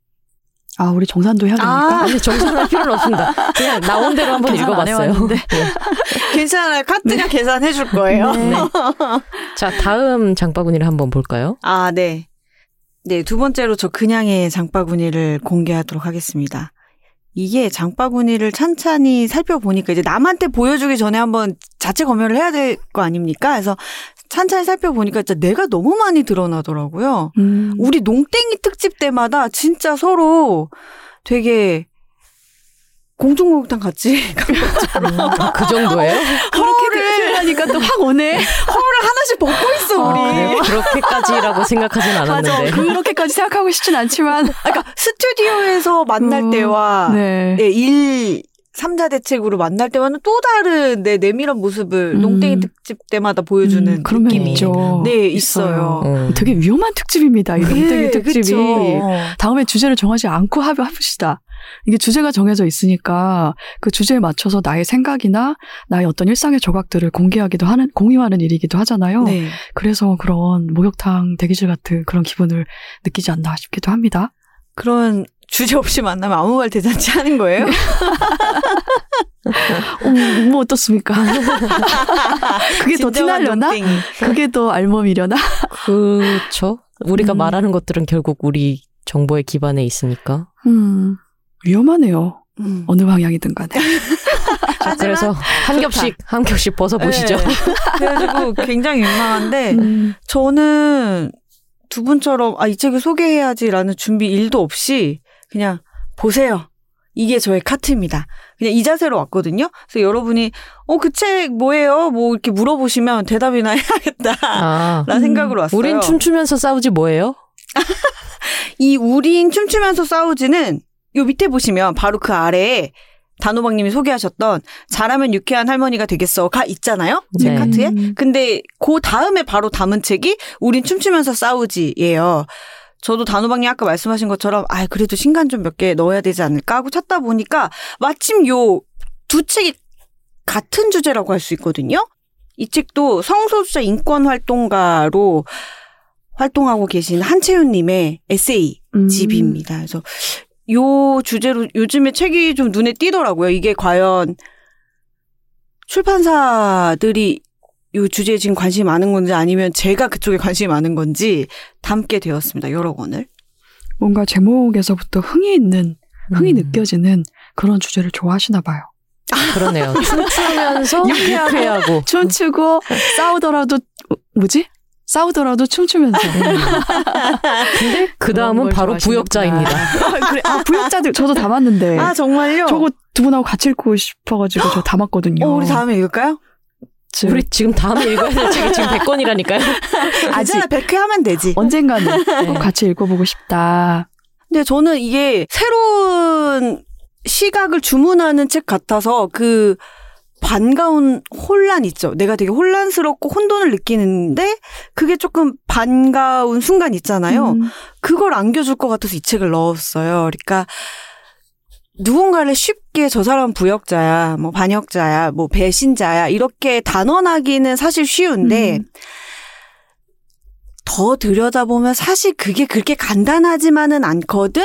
아, 우리 정산도 해야 됩니까? 아. 아니 정산할 필요는 없습니다. 그냥 나온 대로 한번 읽어봤어요. 해왔는데. 괜찮아요. 카트가 계산해 줄 거예요. 네. 자 다음 장바구니를 한번 볼까요? 아, 네. 네, 두 번째로 저 그냥의 장바구니를 공개하도록 하겠습니다. 이게 장바구니를 찬찬히 살펴보니까 이제 남한테 보여주기 전에 한번 자체 검열을 해야 될 거 아닙니까? 그래서 찬찬히 살펴보니까 진짜 내가 너무 많이 드러나더라고요. 음, 우리 농땡이 특집 때마다 진짜 서로 되게 공중목욕탕 같이 아, 그 정도예요? 그렇게 하니까 또 확 오네. 허를 하나씩 벗고 있어 우리. 아, 네, 그렇게까지라고 생각하진 맞아. 않았는데. 그렇게까지 생각하고 싶진 않지만. 그러니까 스튜디오에서 만날 음, 때와 네. 예, 1, 3자 대책으로 만날 때와는 또 다른 내 내밀한 모습을 음. 농땡이 특집 때마다 보여주는 음, 그런 면 느낌이 있죠. 네, 있어요. 음. 되게 위험한 특집입니다. 이 농땡이 예, 특집이. 그쵸. 다음에 주제를 정하지 않고 합- 합시다. 이게 주제가 정해져 있으니까 그 주제에 맞춰서 나의 생각이나 나의 어떤 일상의 조각들을 공개하기도 하는, 공유하는 일이기도 하잖아요. 네. 그래서 그런 목욕탕 대기실 같은 그런 기분을 느끼지 않나 싶기도 합니다. 그런 주제 없이 만나면 아무 말 대잔치 하는 거예요? 어, 뭐 어떻습니까? 그게 더 티나려나? 그게 더 알몸이려나? 그렇죠. 우리가 음. 말하는 것들은 결국 우리 정보에 기반해 있으니까. 음, 위험하네요. 음. 어느 방향이든 간에. 자, 그래서 한 겹씩 한 겹씩 벗어 보시죠. 네. 그래가지고 굉장히 민망한데 음, 저는 두 분처럼 아 이 책을 소개해야지라는 준비 일도 없이 그냥 보세요. 이게 저의 카트입니다. 그냥 이 자세로 왔거든요. 그래서 여러분이 어 그 책 뭐예요? 뭐 이렇게 물어보시면 대답이나 해야겠다. 아, 라는 음, 생각으로 왔어요. 우린 춤추면서 싸우지 뭐예요? 이 우린 춤추면서 싸우지는 요 밑에 보시면 바로 그 아래에 단호박님이 소개하셨던 잘하면 유쾌한 할머니가 되겠어가 있잖아요. 제 네. 카트에. 음. 근데 그 다음에 바로 담은 책이 우린 춤추면서 싸우지예요. 저도 단호박님 아까 말씀하신 것처럼 아 그래도 신간 좀 몇 개 넣어야 되지 않을까 하고 찾다 보니까 마침 요 두 책이 같은 주제라고 할 수 있거든요. 이 책도 성소수자 인권 활동가로 활동하고 계신 한채윤님의 에세이 음. 집입니다. 그래서 요 주제로 요즘에 책이 좀 눈에 띄더라고요. 이게 과연 출판사들이 요 주제에 지금 관심이 많은 건지 아니면 제가 그쪽에 관심이 많은 건지 담게 되었습니다. 여러 권을. 뭔가 제목에서부터 흥이 있는, 흥이 음, 느껴지는 그런 주제를 좋아하시나 봐요. 그러네요. 춤추면서 유쾌하고. 유쾌하고. 춤추고 싸우더라도 뭐지? 싸우더라도 춤추면서. 근데 그 다음은 걸 바로. 부역자입니다. 아, 그래. 아, 부역자들 저도 담았는데. 아 정말요? 저거 두 분하고 같이 읽고 싶어가지고 저 담았거든요. 어, 우리 다음에 읽을까요? 지금 우리 지금 다음에 읽어야 될 책이 지금 100권이라니까요. 아직 괜찮아, 100회 하면 되지. 언젠가는 네. 같이 읽어보고 싶다. 근데 저는 이게 새로운 시각을 주문하는 책 같아서 그 반가운 혼란 있죠. 내가 되게 혼란스럽고 혼돈을 느끼는데 그게 조금 반가운 순간 있잖아요. 음, 그걸 안겨줄 것 같아서 이 책을 넣었어요. 그러니까 누군가를 쉽게 저 사람 부역자야, 뭐 반역자야, 뭐 배신자야 이렇게 단언하기는 사실 쉬운데 음. 더 들여다보면 사실 그게 그렇게 간단하지만은 않거든.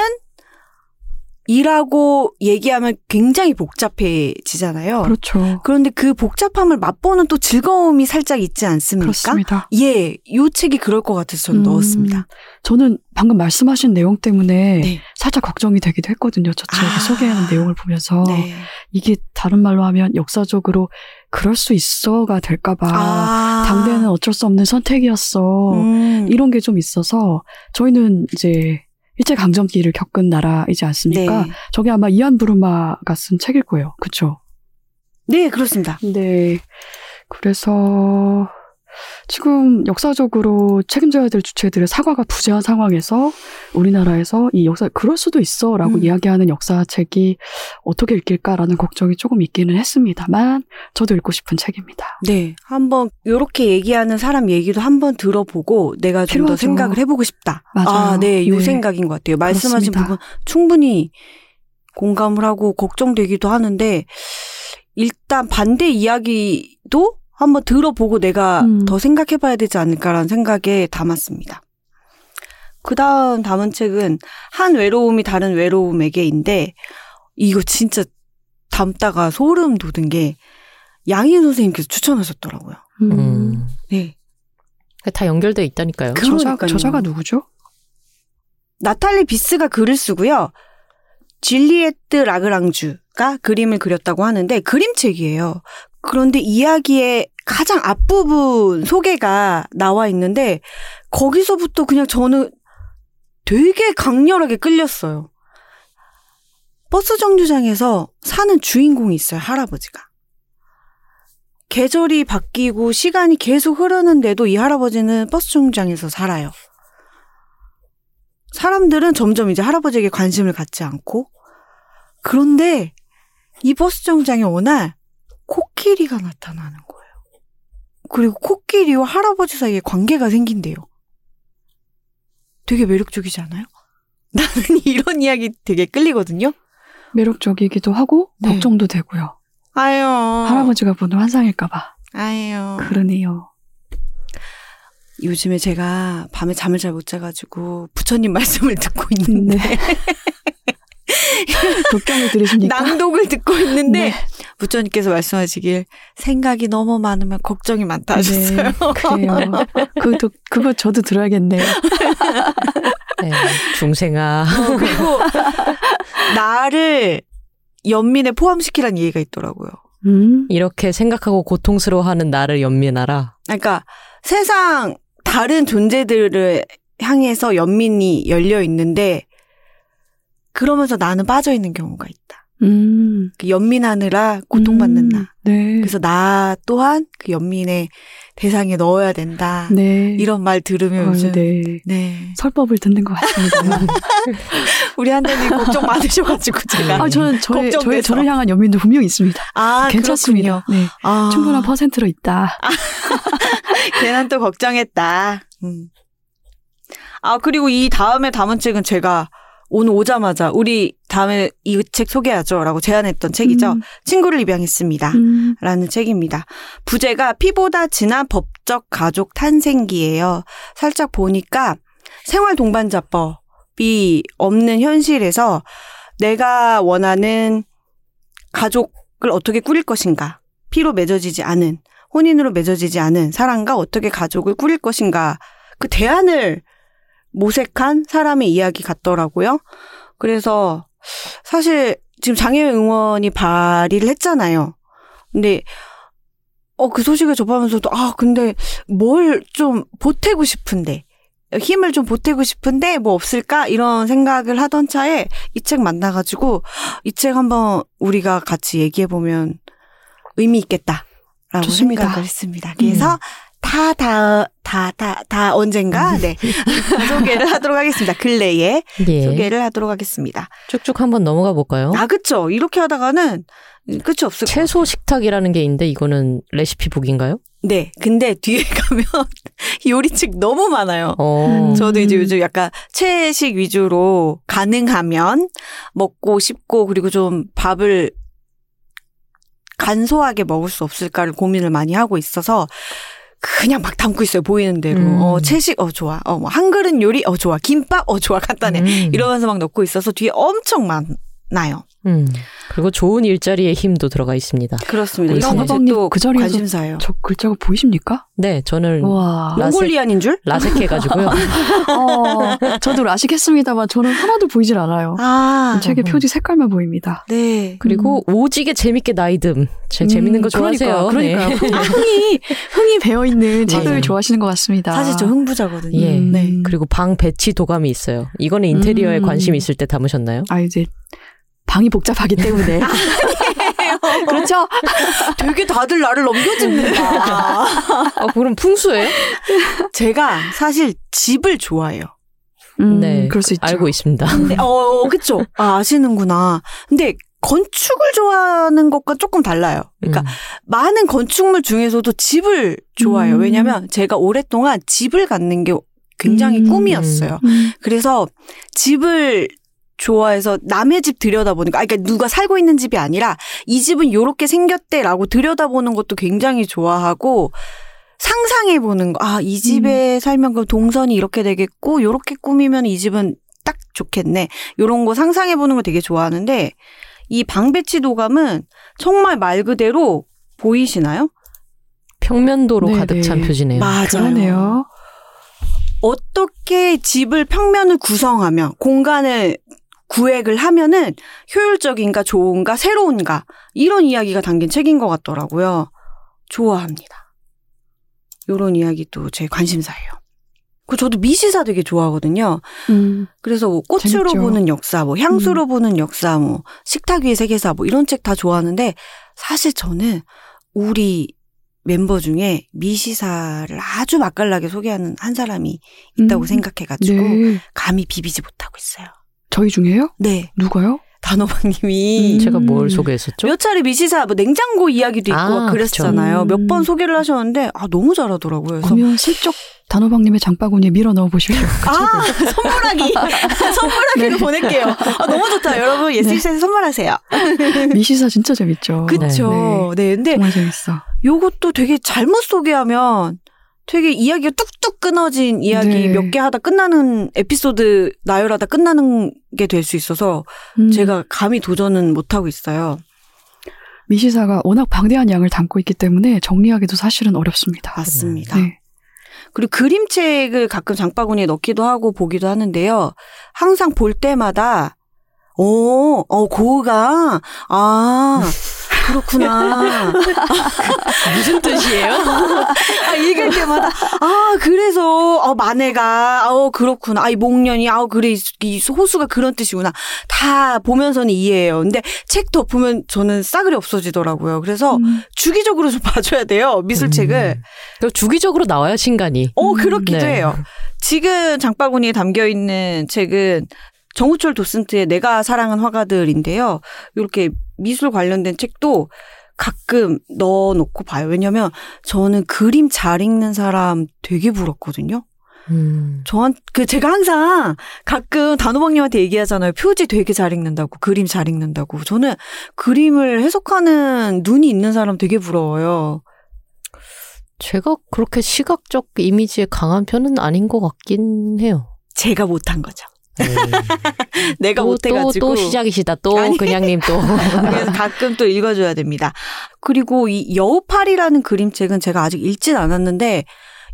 이라고 얘기하면 굉장히 복잡해지잖아요. 그렇죠. 그런데 그 복잡함을 맛보는 또 즐거움이 살짝 있지 않습니까? 그렇습니다. 예, 요 책이 그럴 것 같아서 저는 음, 넣었습니다. 저는 방금 말씀하신 내용 때문에 네. 살짝 걱정이 되기도 했거든요. 저 책에 아. 소개하는 내용을 보면서 네. 이게 다른 말로 하면 역사적으로 그럴 수 있어가 될까봐 아. 당대는 어쩔 수 없는 선택이었어. 음. 이런 게 좀 있어서 저희는 이제 일제 강점기를 겪은 나라이지 않습니까? 네. 저게 아마 이안 부르마가 쓴 책일 거예요. 그렇죠? 네, 그렇습니다. 네. 그래서 지금 역사적으로 책임져야 될 주체들의 사과가 부재한 상황에서 우리나라에서 이 역사 그럴 수도 있어라고 음. 이야기하는 역사책이 어떻게 읽힐까라는 걱정이 조금 있기는 했습니다만 저도 읽고 싶은 책입니다. 네. 한번 요렇게 얘기하는 사람 얘기도 한번 들어보고 내가 좀 더. 생각을 해보고 싶다. 맞아요. 아, 네. 요 네. 생각인 것 같아요. 말씀하신 그렇습니다. 부분 충분히 공감을 하고 걱정되기도 하는데 일단 반대 이야기도 한번 들어보고 내가 음. 더 생각해 봐야 되지 않을까라는 생각에 담았습니다. 그 다음 담은 책은 한 외로움이 다른 외로움에게인데 이거 진짜 담다가 소름 돋은 게 양희은 선생님께서 추천하셨더라고요. 음. 음. 네. 다 연결돼 있다니까요. 그- 저자, 그러니까요. 저자가 누구죠? 나탈리 비스가 글을 쓰고요. 질리에트 라그랑주가 그림을 그렸다고 하는데 그림책이에요. 그런데 이야기의 가장 앞부분 소개가 나와 있는데 거기서부터 그냥 저는 되게 강렬하게 끌렸어요. 버스 정류장에서 사는 주인공이 있어요, 할아버지가. 계절이 바뀌고 시간이 계속 흐르는데도 이 할아버지는 버스 정류장에서 살아요. 사람들은 점점 이제 할아버지에게 관심을 갖지 않고 그런데 이 버스 정장에 어느 날 코끼리가 나타나는 거예요. 그리고 코끼리와 할아버지 사이에 관계가 생긴대요. 되게 매력적이지 않아요? 나는 이런 이야기 되게 끌리거든요. 매력적이기도 하고 네. 걱정도 되고요. 아유. 할아버지가 보는 환상일까봐. 아유. 그러네요. 요즘에 제가 밤에 잠을 잘 못 자가지고 부처님 말씀을 듣고 있는데 네. 독경을 들으십니까? 낭독을 듣고 있는데 네. 부처님께서 말씀하시길 생각이 너무 많으면 걱정이 많다 하셨어요. 네, 그래요. 그것도, 그거 저도 들어야겠네요. 네, 중생아. 어, 그리고 나를 연민에 포함시키라는 얘기가 있더라고요. 음, 이렇게 생각하고 고통스러워하는 나를 연민하라. 그러니까 세상 다른 존재들을 향해서 연민이 열려 있는데 그러면서 나는 빠져 있는 경우가 있다. 음. 그 연민하느라 고통받는 음, 나. 네. 그래서 나 또한 그 연민의 대상에 넣어야 된다. 네. 이런 말 들으면 어, 요즘 네. 네. 설법을 듣는 것 같습니다. 우리 한대님 걱정 많으셔가지고 제가. 아, 저는 저의. 저의 저를 향한 연민도 분명히 있습니다. 아, 괜찮습니다. 네. 아, 충분한 퍼센트로 있다. 걔는 또 걱정했다. 음. 아, 그리고 이 다음에 담은 책은 제가 오늘 오자마자 우리 다음에 이 책 소개하죠. 라고 제안했던 책이죠. 음, 친구를 입양했습니다. 음, 라는 책입니다. 부제가 피보다 진한 법적 가족 탄생기예요. 살짝 보니까 생활 동반자법이 없는 현실에서 내가 원하는 가족을 어떻게 꾸릴 것인가, 피로 맺어지지 않은 혼인으로 맺어지지 않은 사람과 어떻게 가족을 꾸릴 것인가 그 대안을 모색한 사람의 이야기 같더라고요. 그래서 사실 지금 장애인 응원이 발의를 했잖아요. 근데 어 그 소식을 접하면서도 아 근데 뭘 좀 보태고 싶은데 힘을 좀 보태고 싶은데 뭐 없을까 이런 생각을 하던 차에 이 책 만나가지고 이 책 한번 우리가 같이 얘기해 보면 의미 있겠다라고 좋습니다. 생각을 했습니다. 그래서 다, 다, 다, 다, 다 언젠가, 네. 소개를 하도록 하겠습니다. 근래에 예. 소개를 하도록 하겠습니다. 쭉쭉 한번 넘어가 볼까요? 아, 그쵸. 이렇게 하다가는 끝이 없을 것 채소 식탁이라는 게 있는데 이거는 레시피북인가요? 네. 근데 뒤에 가면 요리책 너무 많아요. 어. 음. 저도 이제 요즘 약간 채식 위주로 가능하면 먹고 싶고 그리고 좀 밥을 간소하게 먹을 수 없을까를 고민을 많이 하고 있어서 그냥 막 담고 있어요 보이는 대로. 음. 어 채식 어 좋아. 어 뭐 한 그릇 요리 어 좋아. 김밥 어 좋아. 간단해. 음. 이러면서 막 넣고 있어서 뒤에 엄청 많아요 음. 그리고 좋은 일자리의 힘도 들어가 있습니다. 그렇습니다 우리 이런 것도 그 자리에서 관심사예요 저 글자가 보이십니까? 네, 저는 와. 라섹- 몽골리안인 줄? 라섹해가지고요. 어, 저도 라식했습니다만 저는 하나도 보이질 않아요. 아, 책의 표지 색깔만 보입니다. 네. 그리고 오지게 재밌게 나이듬. 제 재밌는 거 좋아하세요. 그러니까, 네. 그러니까 흥이 흥이 배어 있는 책을. 좋아하시는 것 같습니다. 사실 저 흥부자거든요. 예. 네. 그리고 방 배치 도감이 있어요. 이거는 인테리어에 음. 관심 있을 때 담으셨나요? 아 이제 방이 복잡하기 때문에 그렇죠. 되게 다들 나를 넘겨짚는다. 아, 그럼 풍수예요? 제가 사실 집을 좋아해요. 음, 네, 그럴 수 있죠. 알고 있습니다. 근데 어 그쵸. 아, 아시는구나. 근데 건축을 좋아하는 것과 조금 달라요. 그러니까 음. 많은 건축물 중에서도 집을 좋아해요. 음. 왜냐면 제가 오랫동안 집을 갖는 게 굉장히 음. 꿈이었어요. 음, 그래서 집을 좋아해서 남의 집 들여다보니까, 아, 그러니까 누가 살고 있는 집이 아니라 이 집은 요렇게 생겼대라고 들여다보는 것도 굉장히 좋아하고 상상해 보는 거. 아, 이 집에 살면 그 동선이 이렇게 되겠고, 요렇게 꾸미면 이 집은 딱 좋겠네. 요런 거 상상해 보는 거 되게 좋아하는데 이 방배치 도감은 정말 말 그대로 보이시나요? 평면도로 네, 가득 찬 네. 표지네요. 맞아요. 그러네요. 어떻게 집을 평면을 구성하면 공간을 구획을 하면은 효율적인가 좋은가 새로운가 이런 이야기가 담긴 책인 것 같더라고요. 좋아합니다. 요런 이야기도 제 관심사예요. 그 저도 미시사 되게 좋아하거든요. 음, 그래서 뭐 꽃으로 재밌죠. 보는 역사, 뭐 향수로 보는 역사, 뭐 식탁 위의 세계사, 뭐 이런 책 다 좋아하는데 사실 저는 우리 멤버 중에 미시사를 아주 맛깔나게 소개하는 한 사람이 있다고 음. 생각해가지고 네. 감히 비비지 못하고 있어요. 저희 중에요? 네, 누가요? 단호박님이 음. 제가 뭘 소개했었죠? 몇 차례 미시사 뭐 냉장고 이야기도 있고 아, 그랬잖아요. 그쵸. 몇번 소개를 하셨는데 아 너무 잘하더라고요. 그러면 슬쩍 단호박님의 장바구니에 밀어 넣어 보십시오. 그 아. 선물하기 선물하기로 네. 보낼게요. 아, 너무 좋다 여러분 예스시사에 선물하세요. 미시사 진짜 재밌죠. 그쵸. 네. 근데 정말 재밌어. 요것도 되게 잘못 소개하면 되게 이야기가 뚝뚝 끊어진 이야기 네. 몇개 하다 끝나는 에피소드 나열하다 끝나는 게 될 수 있어서 음, 제가 감히 도전은 못 하고 있어요. 미시사가 워낙 방대한 양을 담고 있기 때문에 정리하기도 사실은 어렵습니다. 맞습니다. 네. 그리고 그림책을 가끔 장바구니에 넣기도 하고 보기도 하는데요. 항상 볼 때마다 오, 어, 고가, 아, 그렇구나. 무슨 뜻이에요? 아, 읽을 때마다, 아, 그래서, 어, 마네가, 어, 그렇구나. 아, 이 목련이, 아, 그래, 이- 이 호수가 그런 뜻이구나. 다 보면서는 이해해요. 근데 책 덮으면 저는 싸그리 없어지더라고요. 그래서 음, 주기적으로 좀 봐줘야 돼요. 미술책을. 그 주기적으로 나와요, 신간이. 어, 음, 그렇기도 네. 해요. 지금 장바구니에 담겨 있는 책은 정우철 도슨트의 내가 사랑한 화가들인데요. 이렇게 미술 관련된 책도 가끔 넣어놓고 봐요. 왜냐면 저는 그림 잘 읽는 사람 되게 부럽거든요. 음. 저한 그 제가 항상 가끔 단호박님한테 얘기하잖아요. 표지 되게 잘 읽는다고, 그림 잘 읽는다고. 저는 그림을 해석하는 눈이 있는 사람 되게 부러워요. 제가 그렇게 시각적 이미지에 강한 편은 아닌 것 같긴 해요. 제가 못한 거죠. 네. 내가 또, 또, 못해가지고. 또 시작이시다. 또 아니. 그냥님 또. 그래서 가끔 또 읽어줘야 됩니다. 그리고 이 여우팔이라는 그림책은 제가 아직 읽진 않았는데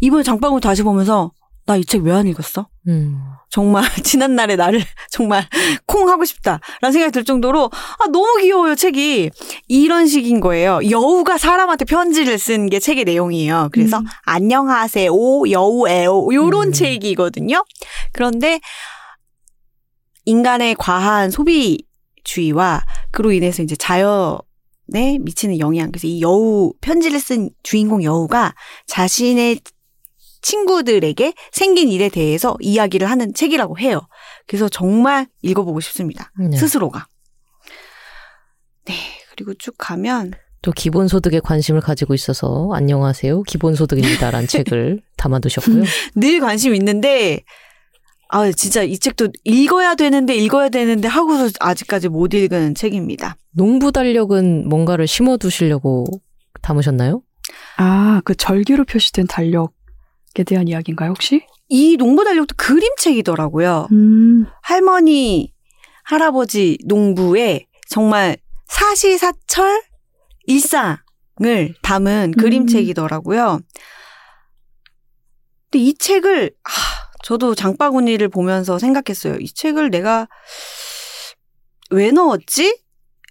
이번에 장바구니 다시 보면서 나 이 책 왜 안 읽었어? 음. 정말 지난 날의 나를 정말 콩 하고 싶다라는 생각이 들 정도로 아 너무 귀여워요 책이 이런 식인 거예요 여우가 사람한테 편지를 쓴 게 책의 내용이에요 그래서 음. 안녕하세요 여우에요 요런 음. 책이거든요 그런데 인간의 과한 소비주의와 그로 인해서 이제 자연 미치는 영향. 그래서 이 여우, 편지를 쓴 주인공 여우가 자신의 친구들에게 생긴 일에 대해서 이야기를 하는 책이라고 해요. 그래서 정말 읽어보고 싶습니다. 네. 스스로가. 네. 그리고 쭉 가면 또 기본소득에 관심을 가지고 있어서 안녕하세요 기본소득입니다라는 책을 담아두셨고요. 늘 관심 있는데 아 진짜 이 책도 읽어야 되는데 읽어야 되는데 하고서 아직까지 못 읽은 책입니다. 농부 달력은 뭔가를 심어 두시려고 담으셨나요? 아, 그 절기로 표시된 달력에 대한 이야기인가요, 혹시? 이 농부 달력도 그림책이더라고요. 음, 할머니, 할아버지 농부의 정말 사시사철 일상을 담은 그림책이더라고요. 근데 이 책을 아, 저도 장바구니를 보면서 생각했어요. 이 책을 내가 왜 넣었지?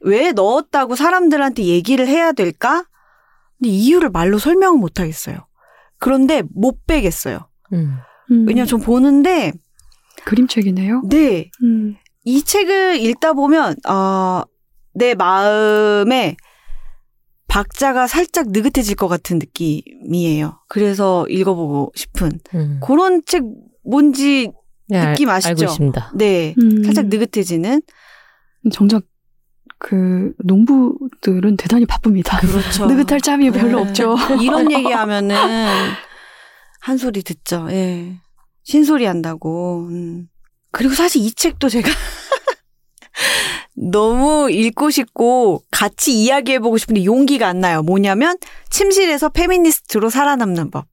왜 넣었다고 사람들한테 얘기를 해야 될까? 근데 이유를 말로 설명은 못 하겠어요. 그런데 못 빼겠어요. 음. 음. 왜냐면 전 보는데 그림책이네요. 네, 음. 이 책을 읽다 보면 어, 내 마음에 박자가 살짝 느긋해질 것 같은 느낌이에요. 그래서 읽어보고 싶은 음. 그런 책 뭔지 네, 알- 느낌 아시죠? 알고 있습니다. 네 음. 살짝 느긋해지는 정작 그 농부들은 대단히 바쁩니다. 그렇죠. 느긋할 짬이 별로 네. 없죠. 이런 얘기하면은 한 소리 듣죠. 예. 신소리 한다고. 음. 그리고 사실 이 책도 제가 너무 읽고 싶고 같이 이야기해보고 싶은데 용기가 안 나요. 뭐냐면 침실에서 페미니스트로 살아남는 법.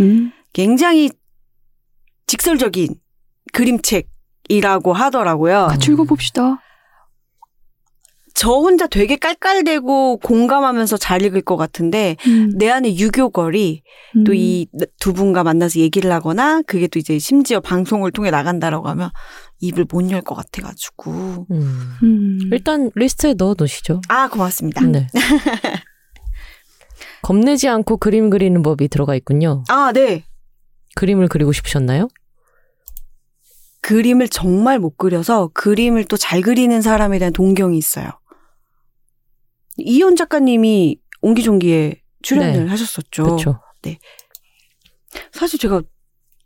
음. 굉장히 직설적인 그림책이라고 하더라고요. 같이 읽어봅시다. 저 혼자 되게 깔깔대고 공감하면서 잘 읽을 것 같은데 음. 내 안에 유교걸이 음. 또 이 두 분과 만나서 얘기를 하거나 그게 또 이제 심지어 방송을 통해 나간다라고 하면 입을 못 열 것 같아가지고 음. 음. 일단 리스트에 넣어 놓으시죠. 아 고맙습니다. 네. 겁내지 않고 그림 그리는 법이 들어가 있군요. 아 네. 그림을 그리고 싶으셨나요? 그림을 정말 못 그려서 그림을 또 잘 그리는 사람에 대한 동경이 있어요. 이현 작가님이 옹기종기에 출연을 네. 하셨었죠. 그렇죠. 사실 제가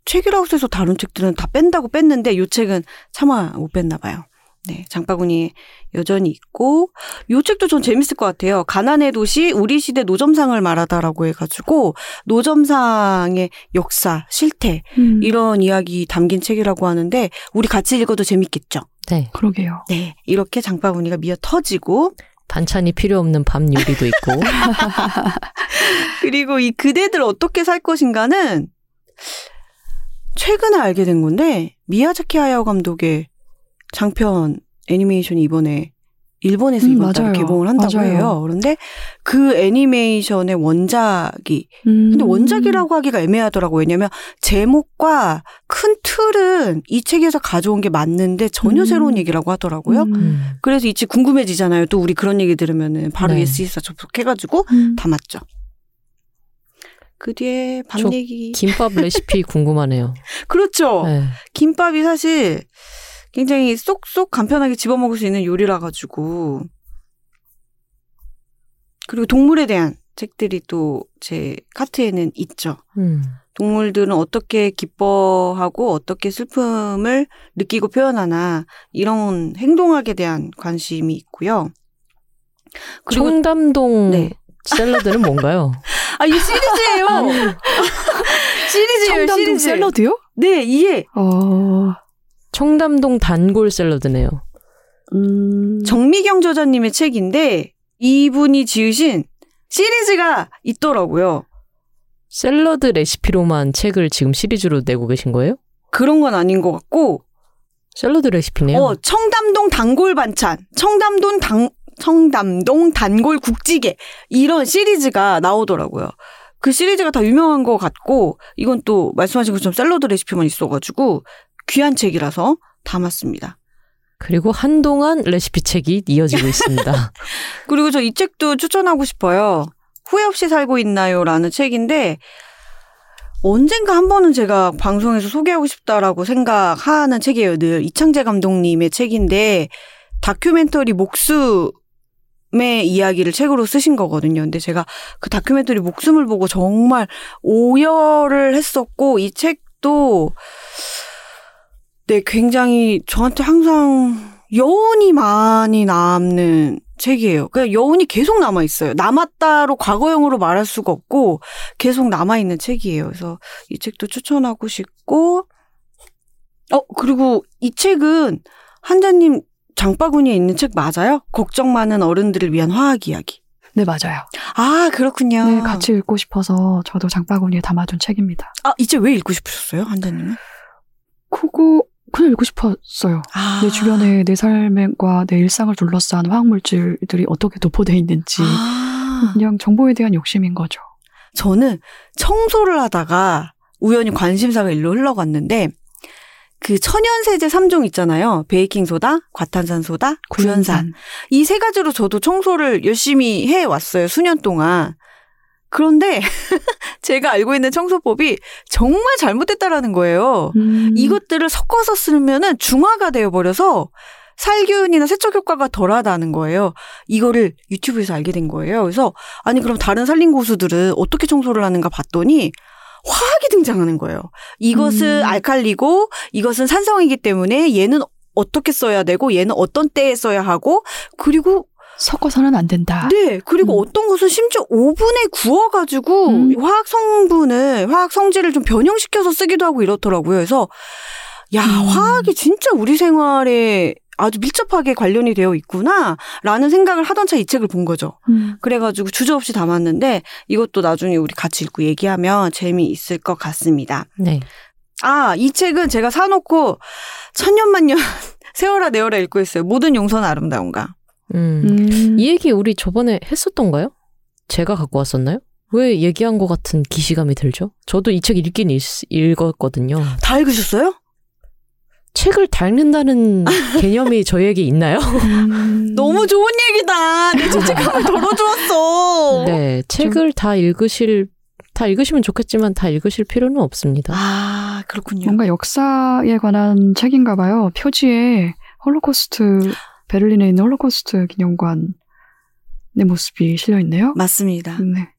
책이라고 해서 다른 책들은 다 뺀다고 뺐는데 요 책은 차마 못 뺐나 봐요. 네, 장바구니에 여전히 있고 요 책도 전 재밌을 것 같아요. 가난의 도시 우리 시대 노점상을 말하다라고 해가지고 노점상의 역사, 실태 음. 이런 이야기 담긴 책이라고 하는데 우리 같이 읽어도 재밌겠죠. 네. 그러게요. 네, 이렇게 장바구니가 미어 터지고 반찬이 필요 없는 밥 요리도 있고. 그리고 이 그대들 어떻게 살 것인가는 최근에 알게 된 건데 미야자키 하야오 감독의 장편 애니메이션이 이번에 일본에서 음, 이번 달에. 개봉을 한다고 맞아요. 해요. 그런데 그 애니메이션의 원작이 음. 근데 원작이라고 하기가 애매하더라고요. 왜냐면 제목과 큰 틀은 이 책에서 가져온 게 맞는데 전혀 음. 새로운 얘기라고 하더라고요. 음. 음. 그래서 이 책 궁금해지잖아요. 또 우리 그런 얘기 들으면은 바로 네. 예스24 접속해가지고 음. 담았죠. 그 뒤에 밤저 얘기. 김밥 레시피 궁금하네요. 그렇죠. 네. 김밥이 사실 굉장히 쏙쏙 간편하게 집어먹을 수 있는 요리라 가지고 그리고 동물에 대한 책들이 또 제 카트에는 있죠. 음. 동물들은 어떻게 기뻐하고 어떻게 슬픔을 느끼고 표현하나 이런 행동학에 대한 관심이 있고요. 그리고 청담동 네. 샐러드는 뭔가요? 아 이게 시리즈예요. 시리즈예요. 청담동 시리즈. 샐러드요? 네, 이해. 어. 청담동 단골 샐러드네요. 음. 정미경 저자님의 책인데 이분이 지으신 시리즈가 있더라고요. 샐러드 레시피로만 책을 지금 시리즈로 내고 계신 거예요? 그런 건 아닌 것 같고, 샐러드 레시피네요. 어, 청담동 단골 반찬, 청담동 당, 청담동 단골 국찌개, 이런 시리즈가 나오더라고요. 그 시리즈가 다 유명한 것 같고, 이건 또 말씀하신 것처럼 샐러드 레시피만 있어가지고, 귀한 책이라서 담았습니다. 그리고 한동안 레시피 책이 이어지고 있습니다. 그리고 저 이 책도 추천하고 싶어요. 후회 없이 살고 있나요? 라는 책인데, 언젠가 한 번은 제가 방송에서 소개하고 싶다라고 생각하는 책이에요. 늘 이창재 감독님의 책인데, 다큐멘터리 목수 삶의 이야기를 책으로 쓰신 거거든요. 근데 제가 그 다큐멘터리 목숨을 보고 정말 오열을 했었고 이 책도 네 굉장히 저한테 항상 여운이 많이 남는 책이에요. 그냥 여운이 계속 남아 있어요. 남았다로 과거형으로 말할 수가 없고 계속 남아 있는 책이에요. 그래서 이 책도 추천하고 싶고 어 그리고 이 책은 한자님 장바구니에 있는 책 맞아요? 걱정 많은 어른들을 위한 화학 이야기. 네, 맞아요. 아 그렇군요. 네, 같이 읽고 싶어서 저도 장바구니에 담아둔 책입니다. 아이책왜 읽고 싶으셨어요, 한자님은? 그거 그냥 읽고 싶었어요. 아. 내 주변에 내 삶과 내 일상을 둘러싼 화학물질들이 어떻게 도포돼 있는지 아. 그냥 정보에 대한 욕심인 거죠. 저는 청소를 하다가 우연히 관심사가 일로 흘러갔는데 그 천연세제 3종 있잖아요. 베이킹소다, 과탄산소다, 구연산. 이 세 가지로 저도 청소를 열심히 해 왔어요. 수년 동안. 그런데 제가 알고 있는 청소법이 정말 잘못됐다라는 거예요. 음. 이것들을 섞어서 쓰면은 중화가 되어 버려서 살균이나 세척 효과가 덜하다는 거예요. 이거를 유튜브에서 알게 된 거예요. 그래서 아니 그럼 다른 살림 고수들은 어떻게 청소를 하는가 봤더니 화학이 등장하는 거예요. 이것은 음. 알칼리고 이것은 산성이기 때문에 얘는 어떻게 써야 되고 얘는 어떤 때에 써야 하고 그리고 섞어서는 안 된다. 네 그리고 음. 어떤 것은 심지어 오븐에 구워가지고 음. 화학 성분을 화학 성질을 좀 변형시켜서 쓰기도 하고 이렇더라고요. 그래서 야 음. 화학이 진짜 우리 생활에 아주 밀접하게 관련이 되어 있구나라는 생각을 하던 차 이 책을 본 거죠. 음. 그래가지고 주저없이 담았는데 이것도 나중에 우리 같이 읽고 얘기하면 재미있을 것 같습니다. 네. 아, 이 책은 제가 사놓고 천년만년 세월아 내월아 읽고 있어요. 모든 용서는 아름다운가. 음. 음. 이 얘기 우리 저번에 했었던가요? 제가 갖고 왔었나요? 왜 얘기한 것 같은 기시감이 들죠? 저도 이 책 읽긴 읽, 읽었거든요. 다 읽으셨어요? 책을 닳는다는 개념이 저에게 있나요? 음. 너무 좋은 얘기다. 내 죄책감을 덜어주었어. 네, 책을 다 읽으실 다 읽으시면 좋겠지만 다 읽으실 필요는 없습니다. 아, 그렇군요. 뭔가 역사에 관한 책인가 봐요. 표지에 홀로코스트 베를린에 있는 홀로코스트 기념관의 모습이 실려 있네요. 맞습니다. 네.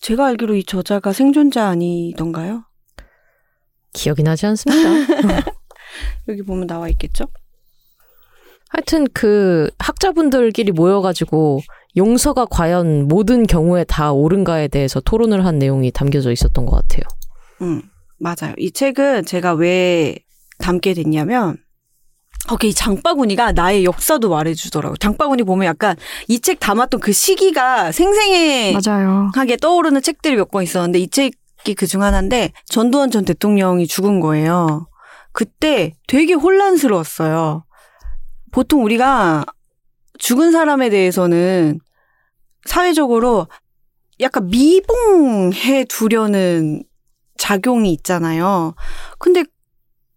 제가 알기로 이 저자가 생존자 아니던가요? 기억이 나지 않습니다. 여기 보면 나와 있겠죠? 하여튼 그 학자분들끼리 모여가지고 용서가 과연 모든 경우에 다 옳은가에 대해서 토론을 한 내용이 담겨져 있었던 것 같아요. 음, 맞아요. 이 책은 제가 왜 담게 됐냐면, 거기 이 장바구니가 나의 역사도 말해주더라고요. 장바구니 보면 약간 이 책 담았던 그 시기가 생생해 맞아요. 하게 떠오르는 책들이 몇 권 있었는데 이 책이 그 중 하나인데 전두환 전 대통령이 죽은 거예요. 그때 되게 혼란스러웠어요. 보통 우리가 죽은 사람에 대해서는 사회적으로 약간 미봉해 두려는 작용이 있잖아요. 근데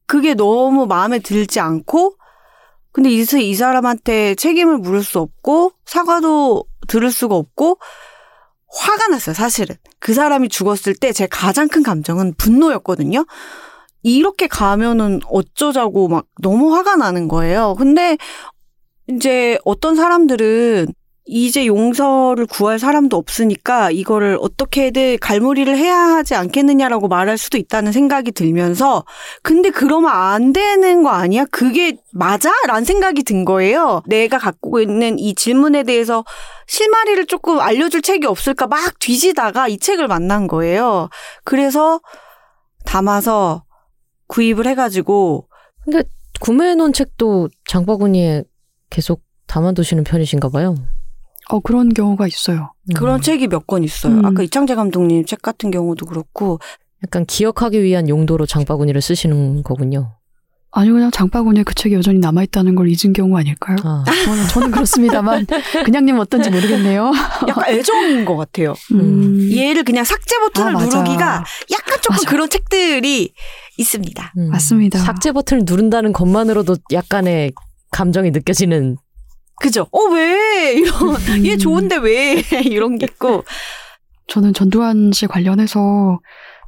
그게 너무 마음에 들지 않고 근데 이, 이 사람한테 책임을 물을 수 없고 사과도 들을 수가 없고 화가 났어요, 사실은. 그 사람이 죽었을 때 제 가장 큰 감정은 분노였거든요. 이렇게 가면은 어쩌자고 막 너무 화가 나는 거예요. 근데 이제 어떤 사람들은 이제 용서를 구할 사람도 없으니까 이거를 어떻게든 갈무리를 해야 하지 않겠느냐라고 말할 수도 있다는 생각이 들면서 근데 그러면 안 되는 거 아니야? 그게 맞아? 라는 생각이 든 거예요. 내가 갖고 있는 이 질문에 대해서 실마리를 조금 알려줄 책이 없을까 막 뒤지다가 이 책을 만난 거예요. 그래서 담아서 구입을 해가지고 근데 구매해놓은 책도 장바구니에 계속 담아두시는 편이신가 봐요. 어, 그런 경우가 있어요. 그런 음. 책이 몇 권 있어요. 음. 아까 이창재 감독님 책 같은 경우도 그렇고 약간 기억하기 위한 용도로 장바구니를 쓰시는 거군요. 아니, 그냥 장바구니에 그 책이 여전히 남아 있다는 걸 잊은 경우 아닐까요? 아, 저는, 저는 그렇습니다만, 그냥님 어떤지 모르겠네요. 약간 애정인 것 같아요. 음. 얘를 그냥 삭제 버튼을 아. 누르기가 약간 조금 맞아. 그런 책들이 있습니다. 음. 맞습니다. 삭제 버튼을 누른다는 것만으로도 약간의 감정이 느껴지는 그죠? 어, 왜? 이런, 얘 음. 좋은데 왜? 이런 게 있고. 저는 전두환 씨 관련해서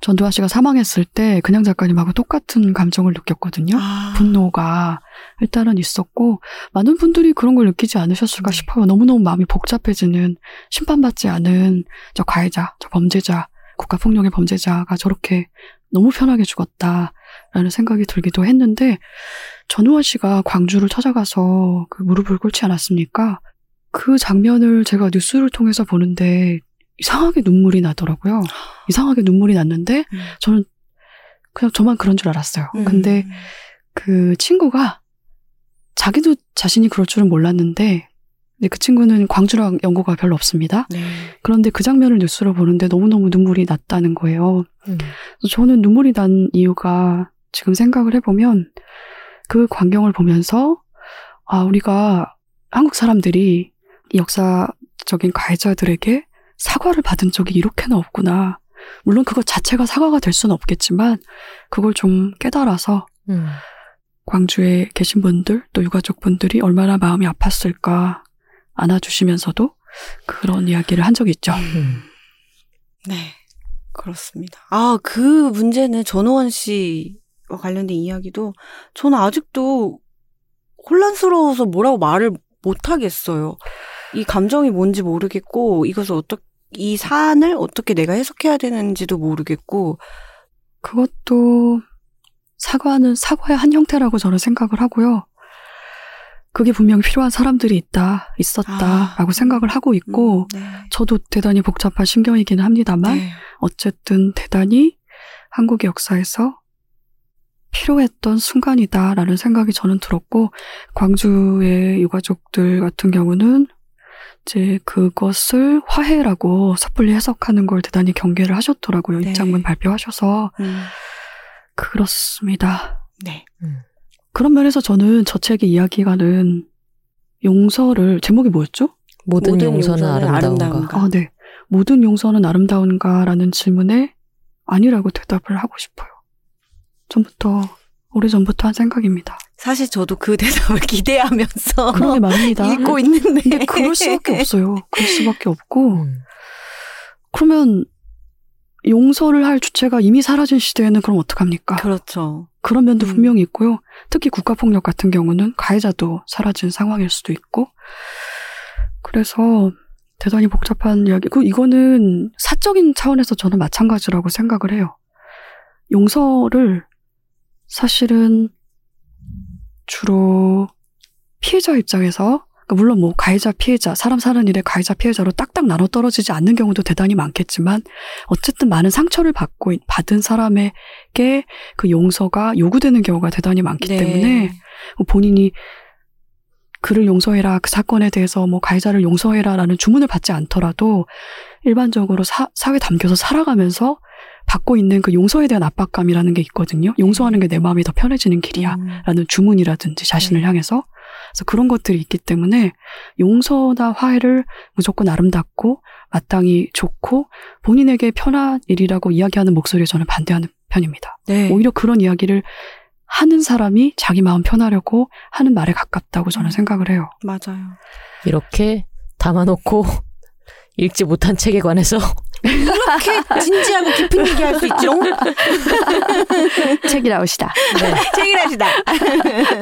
전두환 씨가 사망했을 때 그냥 작가님하고 똑같은 감정을 느꼈거든요. 아. 분노가 일단은 있었고 많은 분들이 그런 걸 느끼지 않으셨을까 네. 싶어요. 너무너무 마음이 복잡해지는 심판받지 않은 저 가해자, 저 범죄자, 국가폭력의 범죄자가 저렇게 너무 편하게 죽었다라는 생각이 들기도 했는데 전우환 씨가 광주를 찾아가서 그 무릎을 꿇지 않았습니까? 그 장면을 제가 뉴스를 통해서 보는데 이상하게 눈물이 나더라고요. 이상하게 눈물이 났는데 음. 저는 그냥 저만 그런 줄 알았어요. 음. 근데 그 친구가 자기도 자신이 그럴 줄은 몰랐는데 근데 그 친구는 광주랑 연고가 별로 없습니다. 네. 그런데 그 장면을 뉴스로 보는데 너무너무 눈물이 났다는 거예요. 음. 저는 눈물이 난 이유가 지금 생각을 해보면 그 광경을 보면서 아, 우리가 한국 사람들이 이 역사적인 가해자들에게 사과를 받은 적이 이렇게나 없구나. 물론 그것 자체가 사과가 될 수는 없겠지만 그걸 좀 깨달아서 음. 광주에 계신 분들 또 유가족 분들이 얼마나 마음이 아팠을까 안아주시면서도 그런 이야기를 한 적이 있죠. 음. 네. 그렇습니다. 아, 그 문제는 전호원 씨와 관련된 이야기도 저는 아직도 혼란스러워서 뭐라고 말을 못 하겠어요. 이 감정이 뭔지 모르겠고 이것을 어떻게 이 사안을 어떻게 내가 해석해야 되는지도 모르겠고 그것도 사과는 사과의 한 형태라고 저는 생각을 하고요. 그게 분명 필요한 사람들이 있다, 있었다라고 아. 생각을 하고 있고, 음, 네. 저도 대단히 복잡한 신경이기는 합니다만, 네. 어쨌든 대단히 한국의 역사에서 필요했던 순간이다라는 생각이 저는 들었고, 광주의 유가족들 같은 경우는 이제 그것을 화해라고 섣불리 해석하는 걸 대단히 경계를 하셨더라고요. 네. 입장문 발표하셔서. 음, 그렇습니다. 네. 그런 면에서 저는 저 책의 이야기가는 용서를, 제목이 뭐였죠? 모든, 모든 용서는, 용서는 아름다운가. 아름다운가. 아, 네. 모든 용서는 아름다운가라는 질문에 아니라고 대답을 하고 싶어요. 전부터, 오래전부터 한 생각입니다. 사실 저도 그 대답을 기대하면서 그런 게 말입니다. 읽고 있는데 근데 그럴 수밖에 없어요. 그럴 수밖에 없고. 음. 그러면 용서를 할 주체가 이미 사라진 시대에는 그럼 어떡합니까? 그렇죠. 그런 면도 음. 분명히 있고요. 특히 국가폭력 같은 경우는 가해자도 사라진 상황일 수도 있고. 그래서 대단히 복잡한 이야기. 그 이거는 사적인 차원에서 저는 마찬가지라고 생각을 해요. 용서를 사실은 주로 피해자 입장에서 그러니까 물론 뭐 가해자 피해자 사람 사는 일에 가해자 피해자로 딱딱 나눠 떨어지지 않는 경우도 대단히 많겠지만 어쨌든 많은 상처를 받고 있- 받은 사람에게 그 용서가 요구되는 경우가 대단히 많기 네. 때문에 뭐 본인이 그를 용서해라 그 사건에 대해서 뭐 가해자를 용서해라라는 주문을 받지 않더라도 일반적으로 사, 사회 담겨서 살아가면서 받고 있는 그 용서에 대한 압박감이라는 게 있거든요. 용서하는 게 내 마음이 더 편해지는 길이야. 음. 라는 주문이라든지 자신을 네. 향해서 그래서 그런 것들이 있기 때문에 용서나 화해를 무조건 아름답고 마땅히 좋고 본인에게 편한 일이라고 이야기하는 목소리에 저는 반대하는 편입니다. 네. 오히려 그런 이야기를 하는 사람이 자기 마음 편하려고 하는 말에 가깝다고 저는 음. 생각을 해요. 맞아요. 이렇게 담아놓고 읽지 못한 책에 관해서 이렇게 진지하고 깊은 얘기 할 수 있지롱? 책이 나오시다. 책이라시다.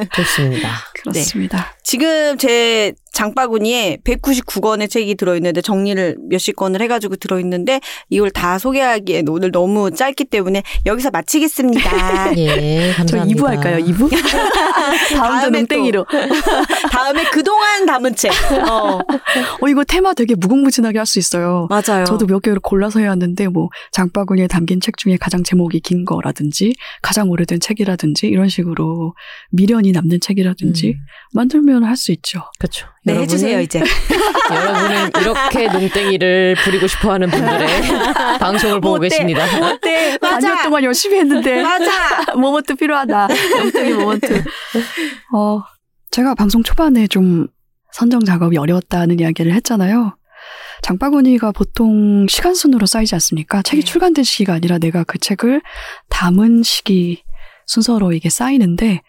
좋습니다. 그렇습니다. 지금 제 장바구니에 199권의 책이 들어있는데 정리를 몇십 권을 해가지고 들어있는데 이걸 다 소개하기엔 오늘 너무 짧기 때문에 여기서 마치겠습니다. 예, 저 감사합니다. 2부 할까요? 2부? 다음 주 다음에 농땡이로. 다음에 그동안 담은 책. 어, 어, 이거 테마 되게 무궁무진하게 할 수 있어요. 맞아요. 저도 몇 개를 골라서 해왔는데 뭐 장바구니에 담긴 책 중에 가장 제목이 긴 거라든지 가장 오래된 책이라든지 이런 식으로 미련이 남는 책이라든지 음, 만들면 할 수 있죠. 그렇죠. 네, 여러분은- 해주세요, 이제. 여러분은 이렇게 농땡이를 부리고 싶어 하는 분들의 방송을 보고 어때? 계십니다. 어때? 반년 맞아. 동안 열심히 했는데 맞아. moment 필요하다. 영적인 moment. 어, 제가 방송 초반에 좀 선정 작업이 어려웠다는 이야기를 했잖아요. 장바구니가 보통 시간 순으로 쌓이지 않습니까? 책이 네. 출간된 시기가 아니라 내가 그 책을 담은 시기 순서로 이게 쌓이는데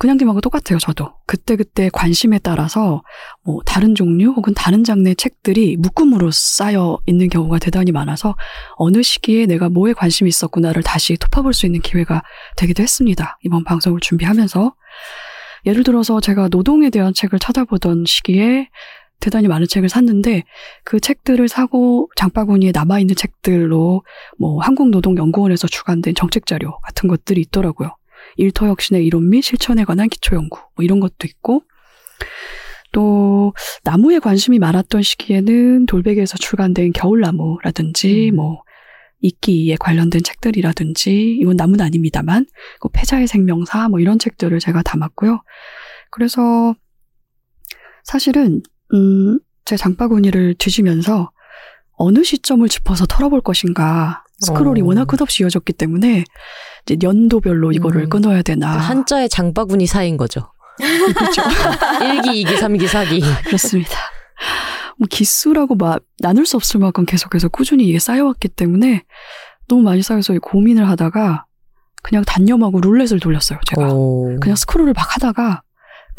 그냥님하고 똑같아요, 저도. 그때그때 관심에 따라서 뭐 다른 종류 혹은 다른 장르의 책들이 묶음으로 쌓여 있는 경우가 대단히 많아서 어느 시기에 내가 뭐에 관심이 있었구나를 다시 톱어볼 수 있는 기회가 되기도 했습니다. 이번 방송을 준비하면서. 예를 들어서 제가 노동에 대한 책을 찾아보던 시기에 대단히 많은 책을 샀는데 그 책들을 사고 장바구니에 남아 있는 책들로 뭐 한국노동연구원에서 주관된 정책 자료 같은 것들이 있더라고요. 일터 혁신의 이론 및 실천에 관한 기초 연구 뭐 이런 것도 있고 또 나무에 관심이 많았던 시기에는 돌베개에서 출간된 겨울나무라든지 음. 뭐 이끼에 관련된 책들이라든지 이건 나무는 아닙니다만 그 패자의 생명사 뭐 이런 책들을 제가 담았고요. 그래서 사실은 음, 제 장바구니를 뒤지면서 어느 시점을 짚어서 털어볼 것인가 스크롤이 어. 워낙 끝없이 이어졌기 때문에 이제 연도별로 이거를 음. 끊어야 되나 한자의 장바구니 사이인 거죠. 그렇죠. 1기, 2기, 3기, 4기. 그렇습니다. 뭐 기수라고 막 나눌 수 없을 만큼 계속해서 꾸준히 이게 쌓여왔기 때문에 너무 많이 쌓여서 고민을 하다가 그냥 단념하고 룰렛을 돌렸어요. 제가 오. 그냥 스크롤을 막 하다가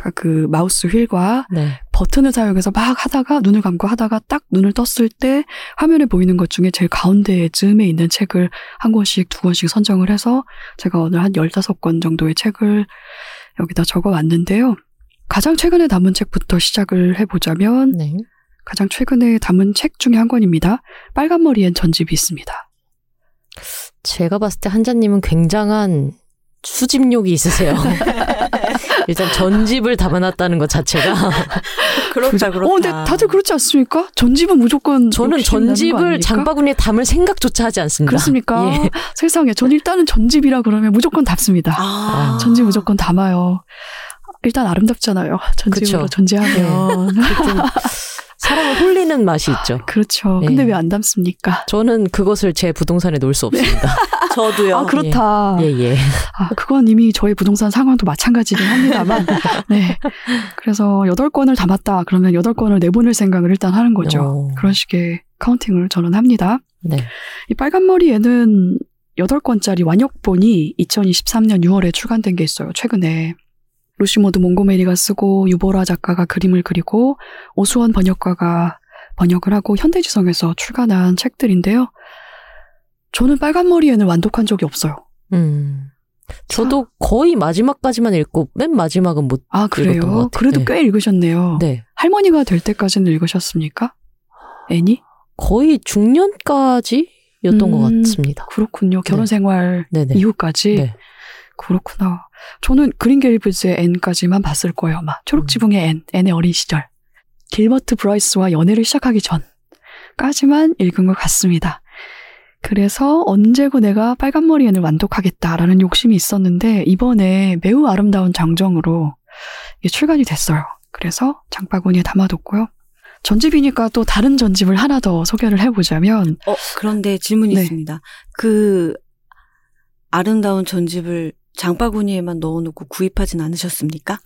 그러니까 그 마우스 휠과 네. 버튼을 사용해서 막 하다가 눈을 감고 하다가 딱 눈을 떴을 때 화면에 보이는 것 중에 제일 가운데 즈음에 있는 책을 한 권씩 두 권씩 선정을 해서 제가 오늘 한 15권 정도의 책을 여기다 적어 왔는데요. 가장 최근에 담은 책부터 시작을 해보자면 네. 가장 최근에 담은 책 중에 한 권입니다. 빨간 머리엔 전집이 있습니다. 제가 봤을 때 한자님은 굉장한 수집욕이 있으세요. 일단 전집을 담아놨다는 것 자체가 그렇다, 그렇다. 어, 근데 다들 그렇지 않습니까? 전집은 무조건 저는 전집을? 장바구니에 담을 생각조차 하지 않습니다. 그렇습니까? 예. 세상에 전 일단은 전집이라 그러면 무조건 담습니다. 아. 전집 무조건 담아요. 일단 아름답잖아요. 전집으로 그쵸. 존재하면. 좀 사람을 홀리는 맛이 있죠. 그렇죠. 예. 근데 왜 안 담습니까? 저는 그것을 제 부동산에 놓을 수 없습니다. 저도요. 아, 그렇다. 예, 예. 아, 그건 이미 저희 부동산 상황도 마찬가지긴 합니다만. 네. 그래서 여덟 건을 담았다. 그러면 여덟 건을 내보낼 생각을 일단 하는 거죠. 오. 그런 식의 카운팅을 저는 합니다. 네. 이 빨간 머리에는 8권짜리 완역본이 2023년 6월에 출간된 게 있어요. 최근에. 루시모드 몽고메리가 쓰고 유보라 작가가 그림을 그리고 오수원 번역가가 번역을 하고 현대지성에서 출간한 책들인데요. 저는 빨간 머리에는 완독한 적이 없어요. 음. 저도 거의 마지막까지만 읽고 맨 마지막은 못. 아, 그래요? 같아요. 그래도 네. 꽤 읽으셨네요. 네. 할머니가 될 때까지는 읽으셨습니까? 애니? 거의 중년까지였던 음, 것 같습니다. 그렇군요. 결혼 네. 생활. 이후까지. 네. 그렇구나. 저는 그린게이블즈의 N까지만 봤을 거예요, 아마. 초록지붕의 N, N의 어린 시절. 길버트 브라이스와 연애를 시작하기 전까지만 읽은 것 같습니다. 그래서 언제고 내가 빨간 머리 N을 완독하겠다라는 욕심이 있었는데, 이번에 매우 아름다운 장정으로 출간이 됐어요. 그래서 장바구니에 담아뒀고요. 전집이니까 또 다른 전집을 하나 더 소개를 해보자면, 어, 그런데 질문이 네. 있습니다. 그 아름다운 전집을 장바구니에만 넣어놓고 구입하진 않으셨습니까?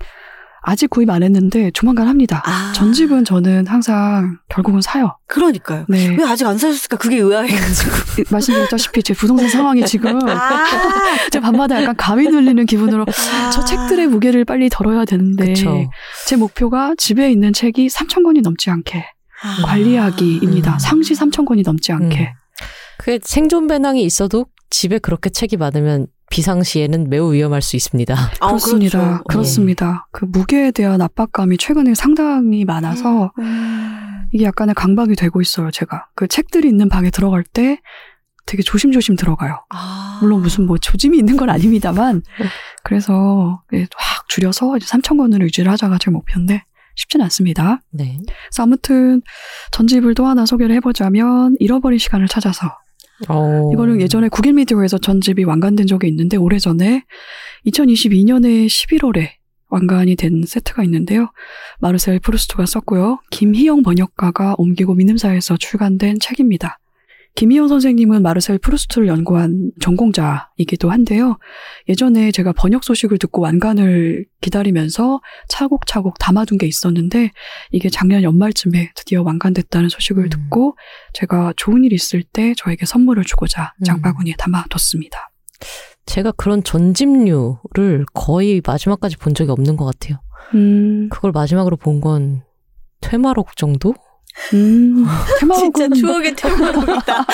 아직 구입 안 했는데 조만간 합니다. 아. 전집은 저는 항상 결국은 사요. 그러니까요. 네. 왜 아직 안 사셨을까? 그게 의아해가지고. 말씀드렸다시피 제 부동산 상황이 지금 아, 제 밤마다 약간 감이 눌리는 기분으로 저 책들의 무게를 빨리 덜어야 되는데 그쵸. 제 목표가 집에 있는 책이 3천 권이 넘지 않게 아. 관리하기입니다. 음. 상시 3천 권이 넘지 않게. 음. 그게 생존 배낭이 있어도 집에 그렇게 책이 많으면 비상시에는 매우 위험할 수 있습니다. 아, 그렇습니다. 그렇죠. 그렇습니다. 그 무게에 대한 압박감이 최근에 상당히 많아서 음. 이게 약간의 강박이 되고 있어요. 제가 그 책들이 있는 방에 들어갈 때 되게 조심조심 들어가요. 아. 물론 무슨 뭐 조짐이 있는 건 아닙니다만 그래서 예, 확 줄여서 이제 3천 권으로 유지를 하자가 제 목표인데 쉽진 않습니다. 네. 그래서 아무튼 전집을 또 하나 소개를 해보자면 잃어버린 시간을 찾아서 어. 이거는 예전에 국일 미디어에서 전집이 완간된 적이 있는데 오래전에 2022년에 11월에 완간이 된 세트가 있는데요. 마르셀 프루스트가 썼고요. 김희영 번역가가 옮기고 민음사에서 출간된 책입니다. 김희영 선생님은 마르셀 프루스트를 연구한 전공자이기도 한데요. 예전에 제가 번역 소식을 듣고 완간을 기다리면서 차곡차곡 담아둔 게 있었는데 이게 작년 연말쯤에 드디어 완간됐다는 소식을 음. 듣고 제가 좋은 일 있을 때 저에게 선물을 주고자 음. 장바구니에 담아뒀습니다. 제가 그런 전집류를 거의 마지막까지 본 적이 없는 것 같아요. 음, 그걸 마지막으로 본 건 퇴마록 정도? 음, 진짜 추억의 퇴마록이다. 어,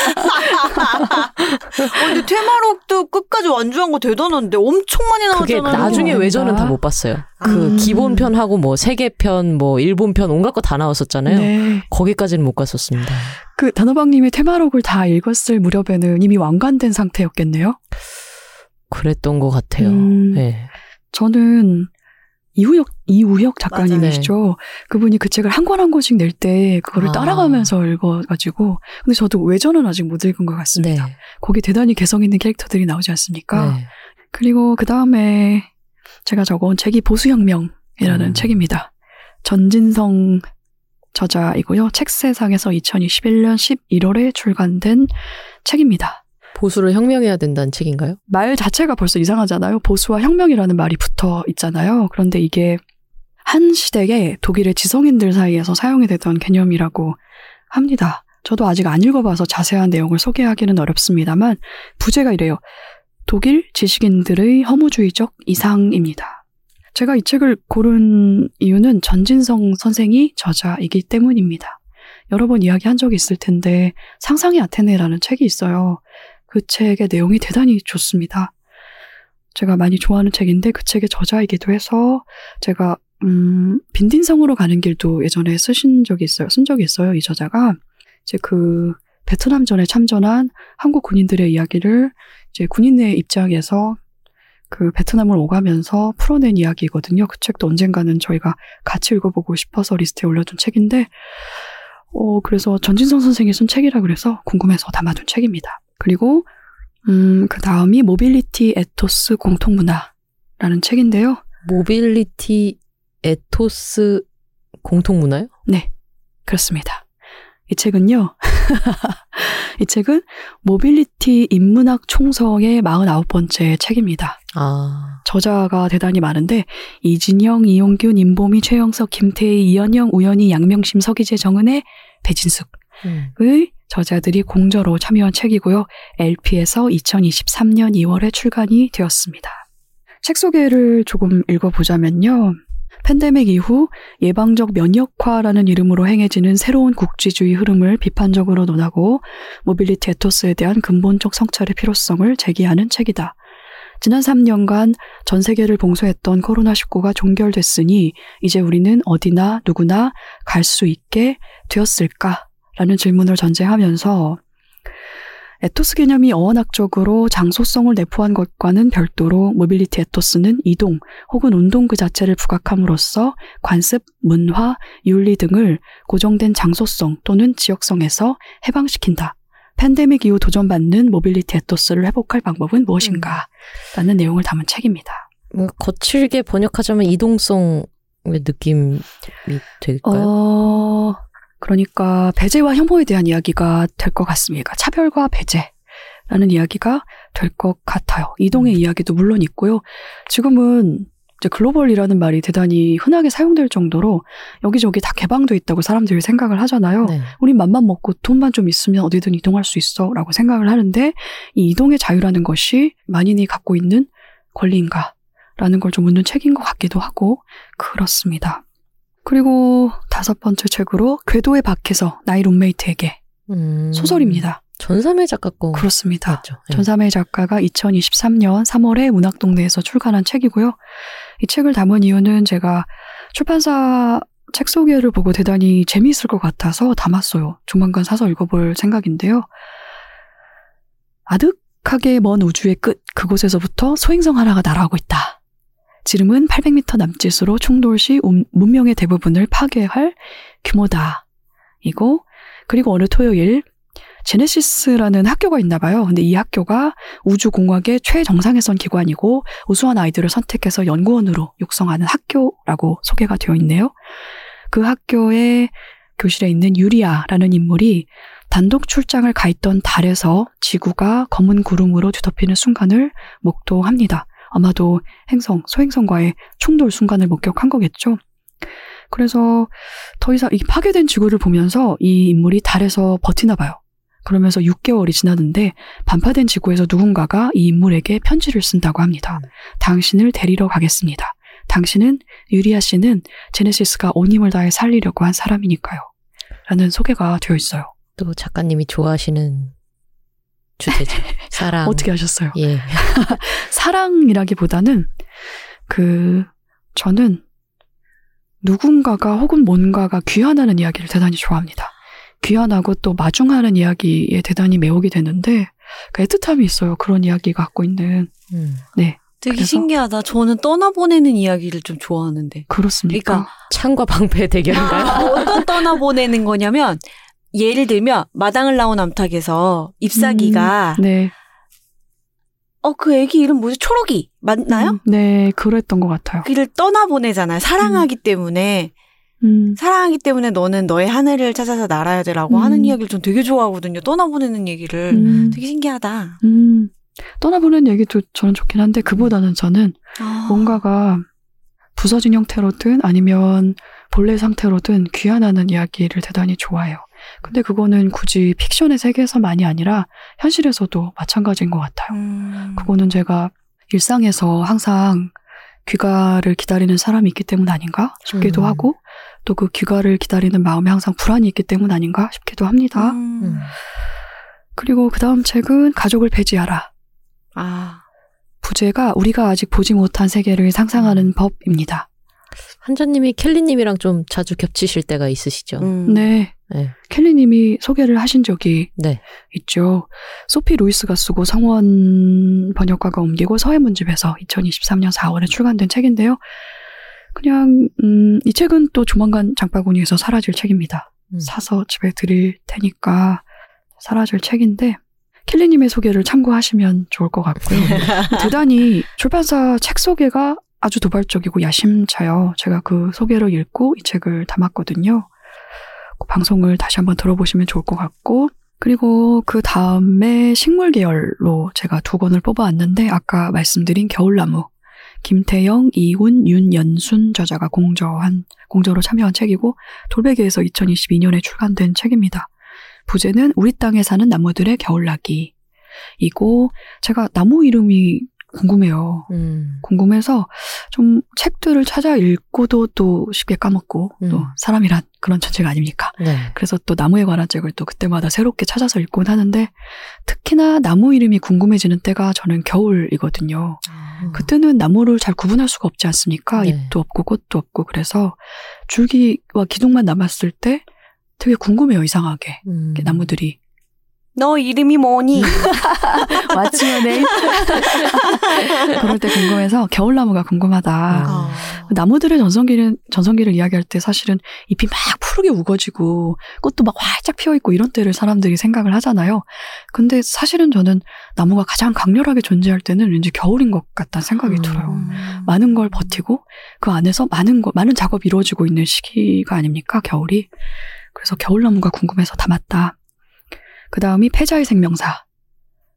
근데 퇴마록도 끝까지 완주한 거 대단한데 엄청 많이 그게 나왔잖아요. 나중에 어, 외전은 다 아. 못 봤어요. 그 음. 기본 편하고 뭐 세계 편, 뭐 일본 편 온갖 거 다 나왔었잖아요. 네. 거기까지는 못 갔었습니다. 그 단호박님이 테마록을 다 읽었을 무렵에는 이미 완관된 상태였겠네요. 그랬던 것 같아요. 음. 네. 저는 이우혁 이우혁 작가님이시죠. 그분이 그 책을 한 권 한 권씩 낼 때 그거를 아. 따라가면서 읽어가지고 근데 저도 외전은 아직 못 읽은 것 네. 같습니다. 거기 대단히 개성 있는 캐릭터들이 나오지 않습니까? 네. 그리고 그 다음에 제가 적어온 책이 보수혁명이라는 음. 책입니다. 전진성 저자이고요. 책세상에서 2021년 11월에 출간된 책입니다. 보수를 혁명해야 된다는 책인가요? 말 자체가 벌써 이상하잖아요. 보수와 혁명이라는 말이 붙어 있잖아요. 그런데 이게 한 시대에 독일의 지성인들 사이에서 사용이 되던 개념이라고 합니다. 저도 아직 안 읽어봐서 자세한 내용을 소개하기는 어렵습니다만 부제가 이래요. 독일 지식인들의 허무주의적 이상입니다. 제가 이 책을 고른 이유는 전진성 선생이 저자이기 때문입니다. 여러 번 이야기한 적이 있을 텐데 상상의 아테네라는 책이 있어요. 그 책의 내용이 대단히 좋습니다. 제가 많이 좋아하는 책인데 그 책의 저자이기도 해서 제가 음, 빈딘성으로 가는 길도 예전에 쓰신 적이 있어요. 쓴 적이 있어요. 이 저자가 이제 그 베트남 전에 참전한 한국 군인들의 이야기를 이제 군인의 입장에서 그 베트남을 오가면서 풀어낸 이야기거든요. 그 책도 언젠가는 저희가 같이 읽어보고 싶어서 리스트에 올려둔 책인데, 어, 그래서 전진성 선생이 쓴 책이라 그래서 궁금해서 담아둔 책입니다. 그리고, 음, 그 다음이 모빌리티 에토스 공통문화라는 책인데요. 모빌리티 에토스 공통문화요? 그렇습니다. 이 책은요, 이 책은 모빌리티 인문학 총서의 49번째 책입니다. 아, 저자가 대단히 많은데 이진영, 이용균, 임보미, 최영석, 김태희, 이현영, 우연희, 양명심, 서기재, 정은혜, 배진숙 의 음. 저자들이 공저로 참여한 책이고요. LP에서 2023년 2월에 출간이 되었습니다. 책 소개를 조금 읽어보자면요. 팬데믹 이후 예방적 면역화라는 이름으로 행해지는 새로운 국지주의 흐름을 비판적으로 논하고 모빌리티 에토스에 대한 근본적 성찰의 필요성을 제기하는 책이다. 지난 3년간 전 세계를 봉쇄했던 코로나19가 종결됐으니 이제 우리는 어디나 누구나 갈 수 있게 되었을까? 라는 질문을 전제하면서 에토스 개념이 어원학적으로 장소성을 내포한 것과는 별도로 모빌리티 에토스는 이동 혹은 운동 그 자체를 부각함으로써 관습, 문화, 윤리 등을 고정된 장소성 또는 지역성에서 해방시킨다. 팬데믹 이후 도전받는 모빌리티 에토스를 회복할 방법은 무엇인가? 라는 내용을 담은 책입니다. 뭔가 거칠게 번역하자면 이동성의 느낌이 될까요? 어, 그러니까 배제와 혐오에 대한 이야기가 될 것 같습니다. 차별과 배제라는 이야기가 될 것 같아요. 이동의 이야기도 물론 있고요. 지금은 이제 글로벌이라는 말이 대단히 흔하게 사용될 정도로 여기저기 다 개방돼 있다고 사람들이 생각을 하잖아요. 네. 우린 맘만 먹고 돈만 좀 있으면 어디든 이동할 수 있어 라고 생각을 하는데 이 이동의 자유라는 것이 만인이 갖고 있는 권리인가 라는 걸 좀 묻는 책인 것 같기도 하고 그렇습니다. 그리고 다섯 번째 책으로 궤도의 밖에서 나의 룸메이트에게 음. 소설입니다. 전삼회 작가 거 그렇습니다. 맞죠? 네. 전삼의 작가가 2023년 3월에 문학동네에서 출간한 책이고요. 이 책을 담은 이유는 제가 출판사 책 소개를 보고 대단히 재미있을 것 같아서 담았어요. 조만간 사서 읽어볼 생각인데요. 아득하게 먼 우주의 끝, 그곳에서부터 소행성 하나가 날아오고 있다. 지름은 800m 남짓으로 충돌 시 운- 문명의 대부분을 파괴할 규모다. 이고, 그리고 어느 토요일, 제네시스라는 학교가 있나 봐요. 근데 이 학교가 우주공학의 최정상에 선 기관이고 우수한 아이들을 선택해서 연구원으로 육성하는 학교라고 소개가 되어 있네요. 그 학교의 교실에 있는 유리아라는 인물이 단독 출장을 가 있던 달에서 지구가 검은 구름으로 뒤덮이는 순간을 목도합니다. 아마도 행성, 소행성과의 충돌 순간을 목격한 거겠죠. 그래서 더 이상 이 파괴된 지구를 보면서 이 인물이 달에서 버티나 봐요. 그러면서 6개월이 지났는데 반파된 지구에서 누군가가 이 인물에게 편지를 쓴다고 합니다. 음. 당신을 데리러 가겠습니다. 당신은 유리아 씨는 제네시스가 온 힘을 다해 살리려고 한 사람이니까요. 라는 소개가 되어 있어요. 또 작가님이 좋아하시는 주제죠. 사랑. 어떻게 하셨어요? 예. 사랑이라기보다는 그 저는 누군가가 혹은 뭔가가 귀환하는 이야기를 대단히 좋아합니다. 귀환하고 또 마중하는 이야기에 대단히 매혹이 되는데 그 애틋함이 있어요. 그런 이야기 갖고 있는 음. 네 되게 그래서- 신기하다. 저는 떠나보내는 이야기를 좀 좋아하는데. 그렇습니까? 그러니까 창과 방패의 대결인가요? 아, 어떤 떠나보내는 거냐면 예를 들면 마당을 나온 암탉에서 잎사귀가 네어그 애기 이름 뭐지 초록이 맞나요? 음, 네 그랬던 것 같아요. 그를 떠나 보내잖아요. 사랑하기 때문에 음, 사랑하기 때문에 너는 너의 하늘을 찾아서 날아야 되라고 음. 하는 이야기를 전 되게 좋아하거든요. 떠나 보내는 얘기를 음, 되게 신기하다. 음. 떠나보는 얘기도 저는 좋긴 한데 그보다는 저는 아. 뭔가가 부서진 형태로든 아니면 본래 상태로든 귀환하는 이야기를 대단히 좋아해요. 근데 그거는 굳이 픽션의 세계에서만이 아니라 현실에서도 마찬가지인 것 같아요. 음. 그거는 제가 일상에서 항상 귀가를 기다리는 사람이 있기 때문 아닌가 싶기도 음. 하고 또 그 귀가를 기다리는 마음에 항상 불안이 있기 때문 아닌가 싶기도 합니다. 음. 음. 그리고 그 다음 책은 가족을 폐지하라. 아. 부제가 우리가 아직 보지 못한 세계를 상상하는 법입니다. 한자님이 켈리님이랑 좀 자주 겹치실 때가 있으시죠. 음. 네. 네. 켈리님이 소개를 하신 적이 네. 있죠. 소피 루이스가 쓰고 성원 번역가가 옮기고 서해문집에서 2023년 4월에 출간된 책인데요. 그냥 음, 이 책은 또 조만간 장바구니에서 사라질 책입니다. 음. 사서 집에 드릴 테니까 사라질 책인데 켈리님의 소개를 참고하시면 좋을 것 같고요. 대단히 출판사 책 소개가 아주 도발적이고 야심차요. 제가 그 소개를 읽고 이 책을 담았거든요. 그 방송을 다시 한번 들어보시면 좋을 것 같고 그리고 그 다음에 식물 계열로 제가 두 권을 뽑아왔는데 아까 말씀드린 겨울나무 김태영, 이훈, 윤연순 저자가 공저한 공저로 참여한 책이고 돌베개에서 2022년에 출간된 책입니다. 부제는 우리 땅에 사는 나무들의 겨울나기 이고 제가 나무 이름이 궁금해요. 음. 궁금해서 좀 책들을 찾아 읽고도 또 쉽게 까먹고 또 음. 사람이란 그런 존재가 아닙니까? 네. 그래서 또 나무에 관한 책을 또 그때마다 새롭게 찾아서 읽곤 하는데 특히나 나무 이름이 궁금해지는 때가 저는 겨울이거든요. 음. 그때는 나무를 잘 구분할 수가 없지 않습니까? 네. 잎도 없고 꽃도 없고 그래서 줄기와 기둥만 남았을 때 되게 궁금해요 이상하게 음. 나무들이 너 이름이 뭐니? 마치면에 그럴 때 궁금해서 겨울나무가 궁금하다. 아. 나무들의 전성기를 전성기를 이야기할 때 사실은 잎이 막 푸르게 우거지고 꽃도 막 활짝 피어 있고 이런 때를 사람들이 생각을 하잖아요. 근데 사실은 저는 나무가 가장 강렬하게 존재할 때는 왠지 겨울인 것 같다는 생각이 음. 들어요. 음. 많은 걸 버티고 그 안에서 많은 거 많은 작업이 이루어지고 있는 시기가 아닙니까 겨울이. 그래서 겨울나무가 궁금해서 담았다. 그 다음이 패자의 생명사.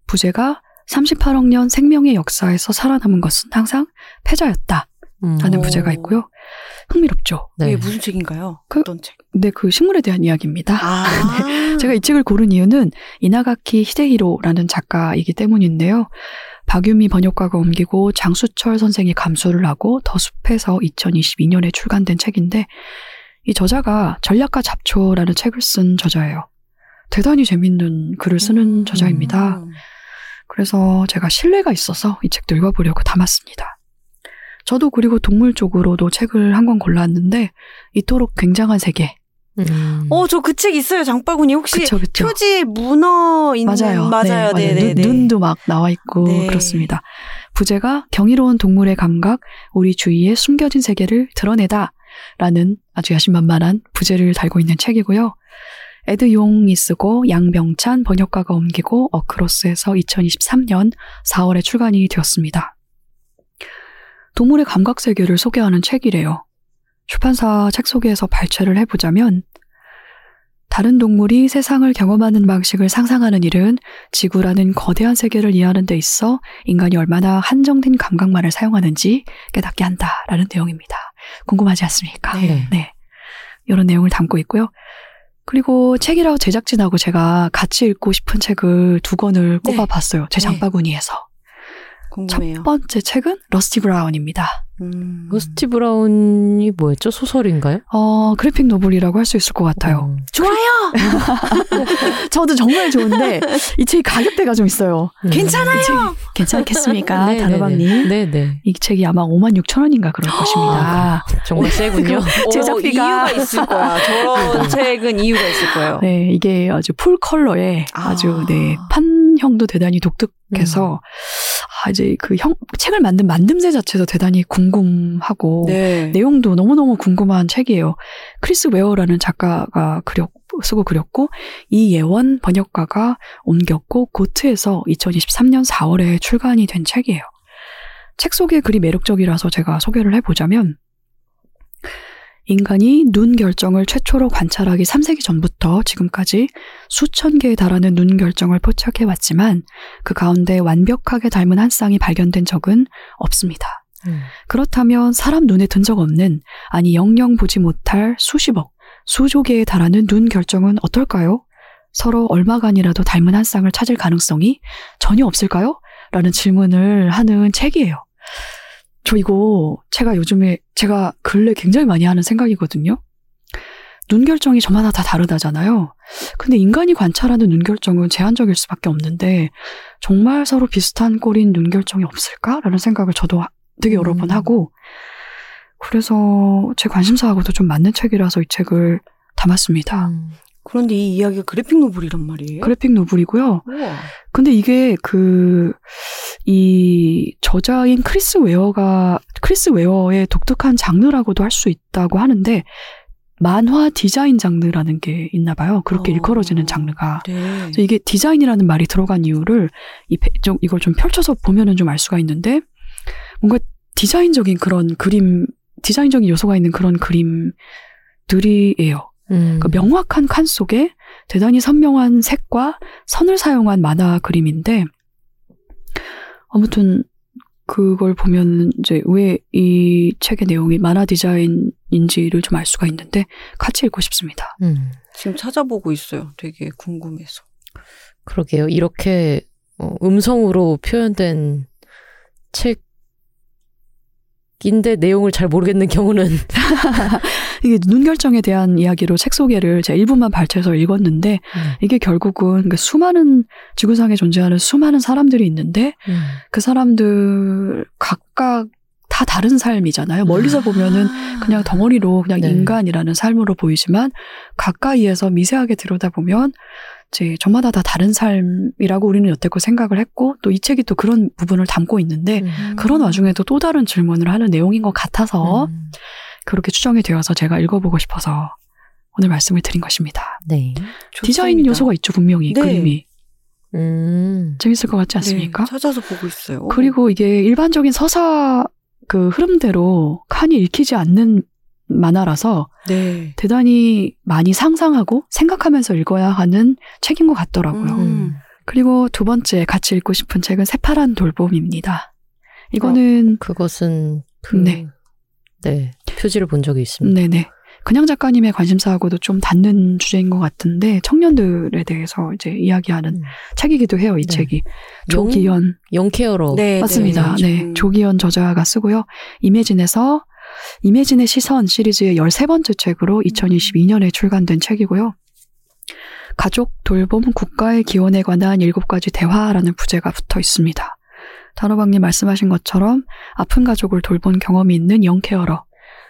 부제가 38억 년 생명의 역사에서 살아남은 것은 항상 패자였다. 음. 라는 오. 부제가 있고요. 흥미롭죠. 네. 이게 무슨 책인가요? 그- 어떤 책? 근데 그 식물에 대한 이야기입니다. 아. 제가 이 책을 고른 이유는 이나가키 히데히로라는 작가이기 때문인데요. 박유미 번역가가 옮기고 장수철 선생이 감수를 하고 더 숲에서 2022년에 출간된 책인데 이 저자가 전략가 잡초라는 책을 쓴 저자예요. 대단히 재밌는 글을 쓰는 음. 저자입니다. 그래서 제가 신뢰가 있어서 이 책도 읽어보려고 담았습니다. 저도 그리고 동물 쪽으로도 책을 한 권 골랐는데 이토록 굉장한 세계. 음. 어, 저 그 책 있어요. 장바구니 혹시 그쵸, 그쵸. 표지 문어 있는 맞아요. 맞아요. 네, 네, 눈, 네. 눈 도 막 나와 있고 네. 그렇습니다. 부제가 경이로운 동물의 감각, 우리 주위의 숨겨진 세계를 드러내다 라는 아주 야심만만한 부제를 달고 있는 책이고요. 에드 용이 쓰고 양병찬 번역가가 옮기고 어크로스에서 2023년 4월에 출간이 되었습니다. 동물의 감각 세계를 소개하는 책이래요. 출판사 책 소개에서 발췌를 해보자면 다른 동물이 세상을 경험하는 방식을 상상하는 일은 지구라는 거대한 세계를 이해하는 데 있어 인간이 얼마나 한정된 감각만을 사용하는지 깨닫게 한다라는 내용입니다. 궁금하지 않습니까? 네. 네. 이런 내용을 담고 있고요. 그리고 책이라고 제작진하고 제가 같이 읽고 싶은 책을 두 권을 네. 꼽아봤어요. 제 네. 장바구니에서. 궁금해요. 첫 번째 책은 러스티 브라운입니다. 음. 러스티 브라운이 뭐였죠? 소설인가요? 어, graphic novel이라고 할 수 있을 것 같아요. 음. 좋아요. 저도 정말 좋은데 이 책이 가격대가 좀 있어요. 음. 괜찮아요. 괜찮겠습니까, 네, 단호박님? 네, 네. 이 책이 아마 5만 6천 원인가 그럴 것입니다. 정말 세군요. 제작비가- 이유가 있을 거야. 저런 책은 이유가 있을 거예요. 네, 이게 아주 full color에 아. 아주 네 판형도 대단히 독특해서 아, 이제 그 형 책을 만든 만듦새 자체도 대단히 궁금하고 네. 내용도 너무너무 궁금한 책이에요. 크리스 웨어라는 작가가 그렸, 쓰고 그렸고, 이 예원 번역가가 옮겼고, 고트에서 2023년 4월에 출간이 된 책이에요. 책 속의 글이 매력적이라서 제가 소개를 해보자면, 인간이 눈 결정을 최초로 관찰하기 3세기 전부터 지금까지 수천 개에 달하는 눈 결정을 포착해 왔지만, 그 가운데 완벽하게 닮은 한 쌍이 발견된 적은 없습니다. 음. 그렇다면 사람 눈에 든 적 없는, 아니 영영 보지 못할 수십억, 수조 개에 달하는 눈 결정은 어떨까요? 서로 얼마간이라도 닮은 한 쌍을 찾을 가능성이 전혀 없을까요? 라는 질문을 하는 책이에요. 저 이거 제가 요즘에 제가 근래 굉장히 많이 하는 생각이거든요. 눈 결정이 저마다 다 다르다잖아요. 근데 인간이 관찰하는 눈 결정은 제한적일 수밖에 없는데 정말 서로 비슷한 꼴인 눈 결정이 없을까라는 생각을 저도 하- 되게 여러 번 음. 하고 그래서 제 관심사하고도 좀 맞는 책이라서 이 책을 담았습니다. 음. 그런데 이 이야기가 graphic novel이란 말이에요. graphic novel이고요. 우와. 근데 이게 그, 이 저자인 크리스 웨어가, 크리스 웨어의 독특한 장르라고도 할 수 있다고 하는데, 만화 디자인 장르라는 게 있나 봐요. 그렇게 어. 일컬어지는 장르가. 네. 이게 디자인이라는 말이 들어간 이유를 이 페- 좀 이걸 좀 펼쳐서 보면은 좀 알 수가 있는데 뭔가 디자인적인 그런 그림 디자인적인 요소가 있는 그런 그림들이에요. 음. 그 명확한 칸 속에 대단히 선명한 색과 선을 사용한 만화 그림인데 아무튼 그걸 보면 이제 왜 이 책의 내용이 만화 디자인인지를 좀 알 수가 있는데 같이 읽고 싶습니다. 음. 지금 찾아보고 있어요. 되게 궁금해서. 그러게요. 이렇게 어, 음성으로 표현된 책 인데 내용을 잘 모르겠는 경우는 이게 눈 결정에 대한 이야기로 책 소개를 제가 일부만 발췌해서 읽었는데 이게 결국은 그 수많은 지구상에 존재하는 수많은 사람들이 있는데 음. 그 사람들 각각 다 다른 삶이잖아요. 멀리서 보면은 그냥 덩어리로 그냥 네. 인간이라는 삶으로 보이지만 가까이에서 미세하게 들여다보면 이제 저마다 다 다른 삶이라고 우리는 여태껏 생각을 했고 또 이 책이 또 그런 부분을 담고 있는데 음. 그런 와중에도 또 다른 질문을 하는 내용인 것 같아서 음. 그렇게 추정이 되어서 제가 읽어보고 싶어서 오늘 말씀을 드린 것입니다. 네. 디자인 좋습니다. 요소가 있죠 분명히 네. 그림이 음. 재밌을 것 같지 않습니까? 네, 찾아서 보고 있어요. 그리고 이게 일반적인 서사 그 흐름대로 칸이 읽히지 않는 만화라서 네. 대단히 많이 상상하고 생각하면서 읽어야 하는 책인 것 같더라고요. 음. 음. 그리고 두 번째 같이 읽고 싶은 책은 새파란 돌봄입니다. 이거는 그것은 그, 네. 네. 표지를 본 적이 있습니다. 네네 그냥 작가님의 관심사하고도 좀 닿는 주제인 것 같은데 청년들에 대해서 이제 이야기하는 음. 책이기도 해요. 이 네. 책이 영- 조기현 영케어로 네, 맞습니다. 네. 네, 음. 조기현 저자가 쓰고요. 이매진에서 이매진의 시선 시리즈의 13번째 책으로 2022년에 출간된 책이고요. 가족 돌봄 국가의 기원에 관한 7가지 대화라는 부제가 붙어 있습니다. 단호박님 말씀하신 것처럼 아픈 가족을 돌본 경험이 있는 영케어러,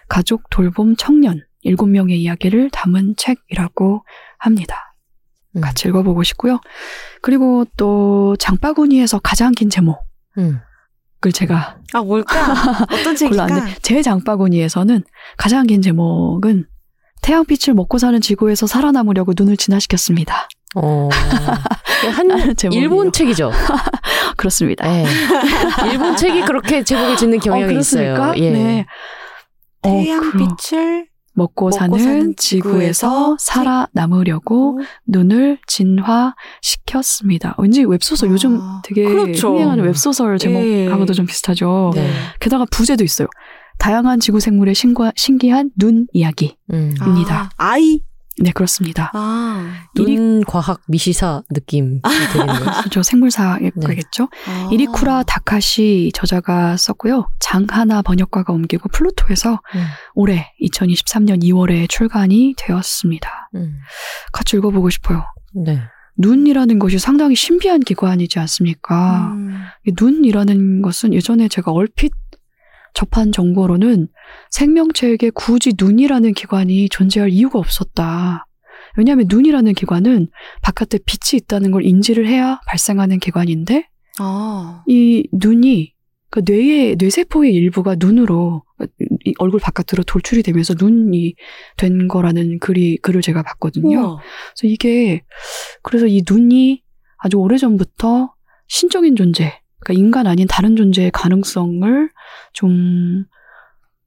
가족 돌봄 청년 7명의 이야기를 담은 책이라고 합니다. 음. 같이 읽어보고 싶고요. 그리고 또 장바구니에서 가장 긴 제목 을 음. 제가 아 뭘까? 어떤 책일까? 제 장바구니에서는 가장 긴 제목은 태양빛을 먹고 사는 지구에서 살아남으려고 눈을 진화시켰습니다. 어. 한. 일본 책이죠. 그렇습니다. 네. 일본 책이 그렇게 제목을 짓는 경향이 어, 그렇습니까? 있어요. 예. 네. 어, 그 태양빛을 먹고, 먹고 사는, 사는 지구에서 지구에서 살아남으려고 눈을 진화시켰습니다. 왠지 웹소설 아, 요즘 되게 그렇죠. 흥행하는 웹소설 제목하고도 예. 좀 비슷하죠. 네. 게다가 부제도 있어요. 다양한 지구 생물의 신과, 신기한 눈 이야기. 음. 입니다. 아, 아이 네, 그렇습니다. 아. 이리- 눈 과학 미시사 느낌이 되겠네요. 저 생물사겠죠. 아. 어. 이리쿠라 다카시 저자가 썼고요. 장하나 번역가가 옮기고 플루토에서 음. 올해 2023년 2월에 출간이 되었습니다. 음. 같이 읽어보고 싶어요. 네. 눈이라는 것이 상당히 신비한 기관이지 않습니까? 음. 이 눈이라는 것은 예전에 제가 얼핏 접한 정보로는 생명체에게 굳이 눈이라는 기관이 존재할 이유가 없었다. 왜냐하면 눈이라는 기관은 바깥에 빛이 있다는 걸 인지를 해야 발생하는 기관인데 아. 이 눈이 그 뇌의 뇌세포의 일부가 눈으로 이 얼굴 바깥으로 돌출이 되면서 눈이 된 거라는 글이 글을 제가 봤거든요. 우와. 그래서 이게 그래서 이 눈이 아주 오래 전부터 신적인 존재, 그러니까 인간 아닌 다른 존재의 가능성을 좀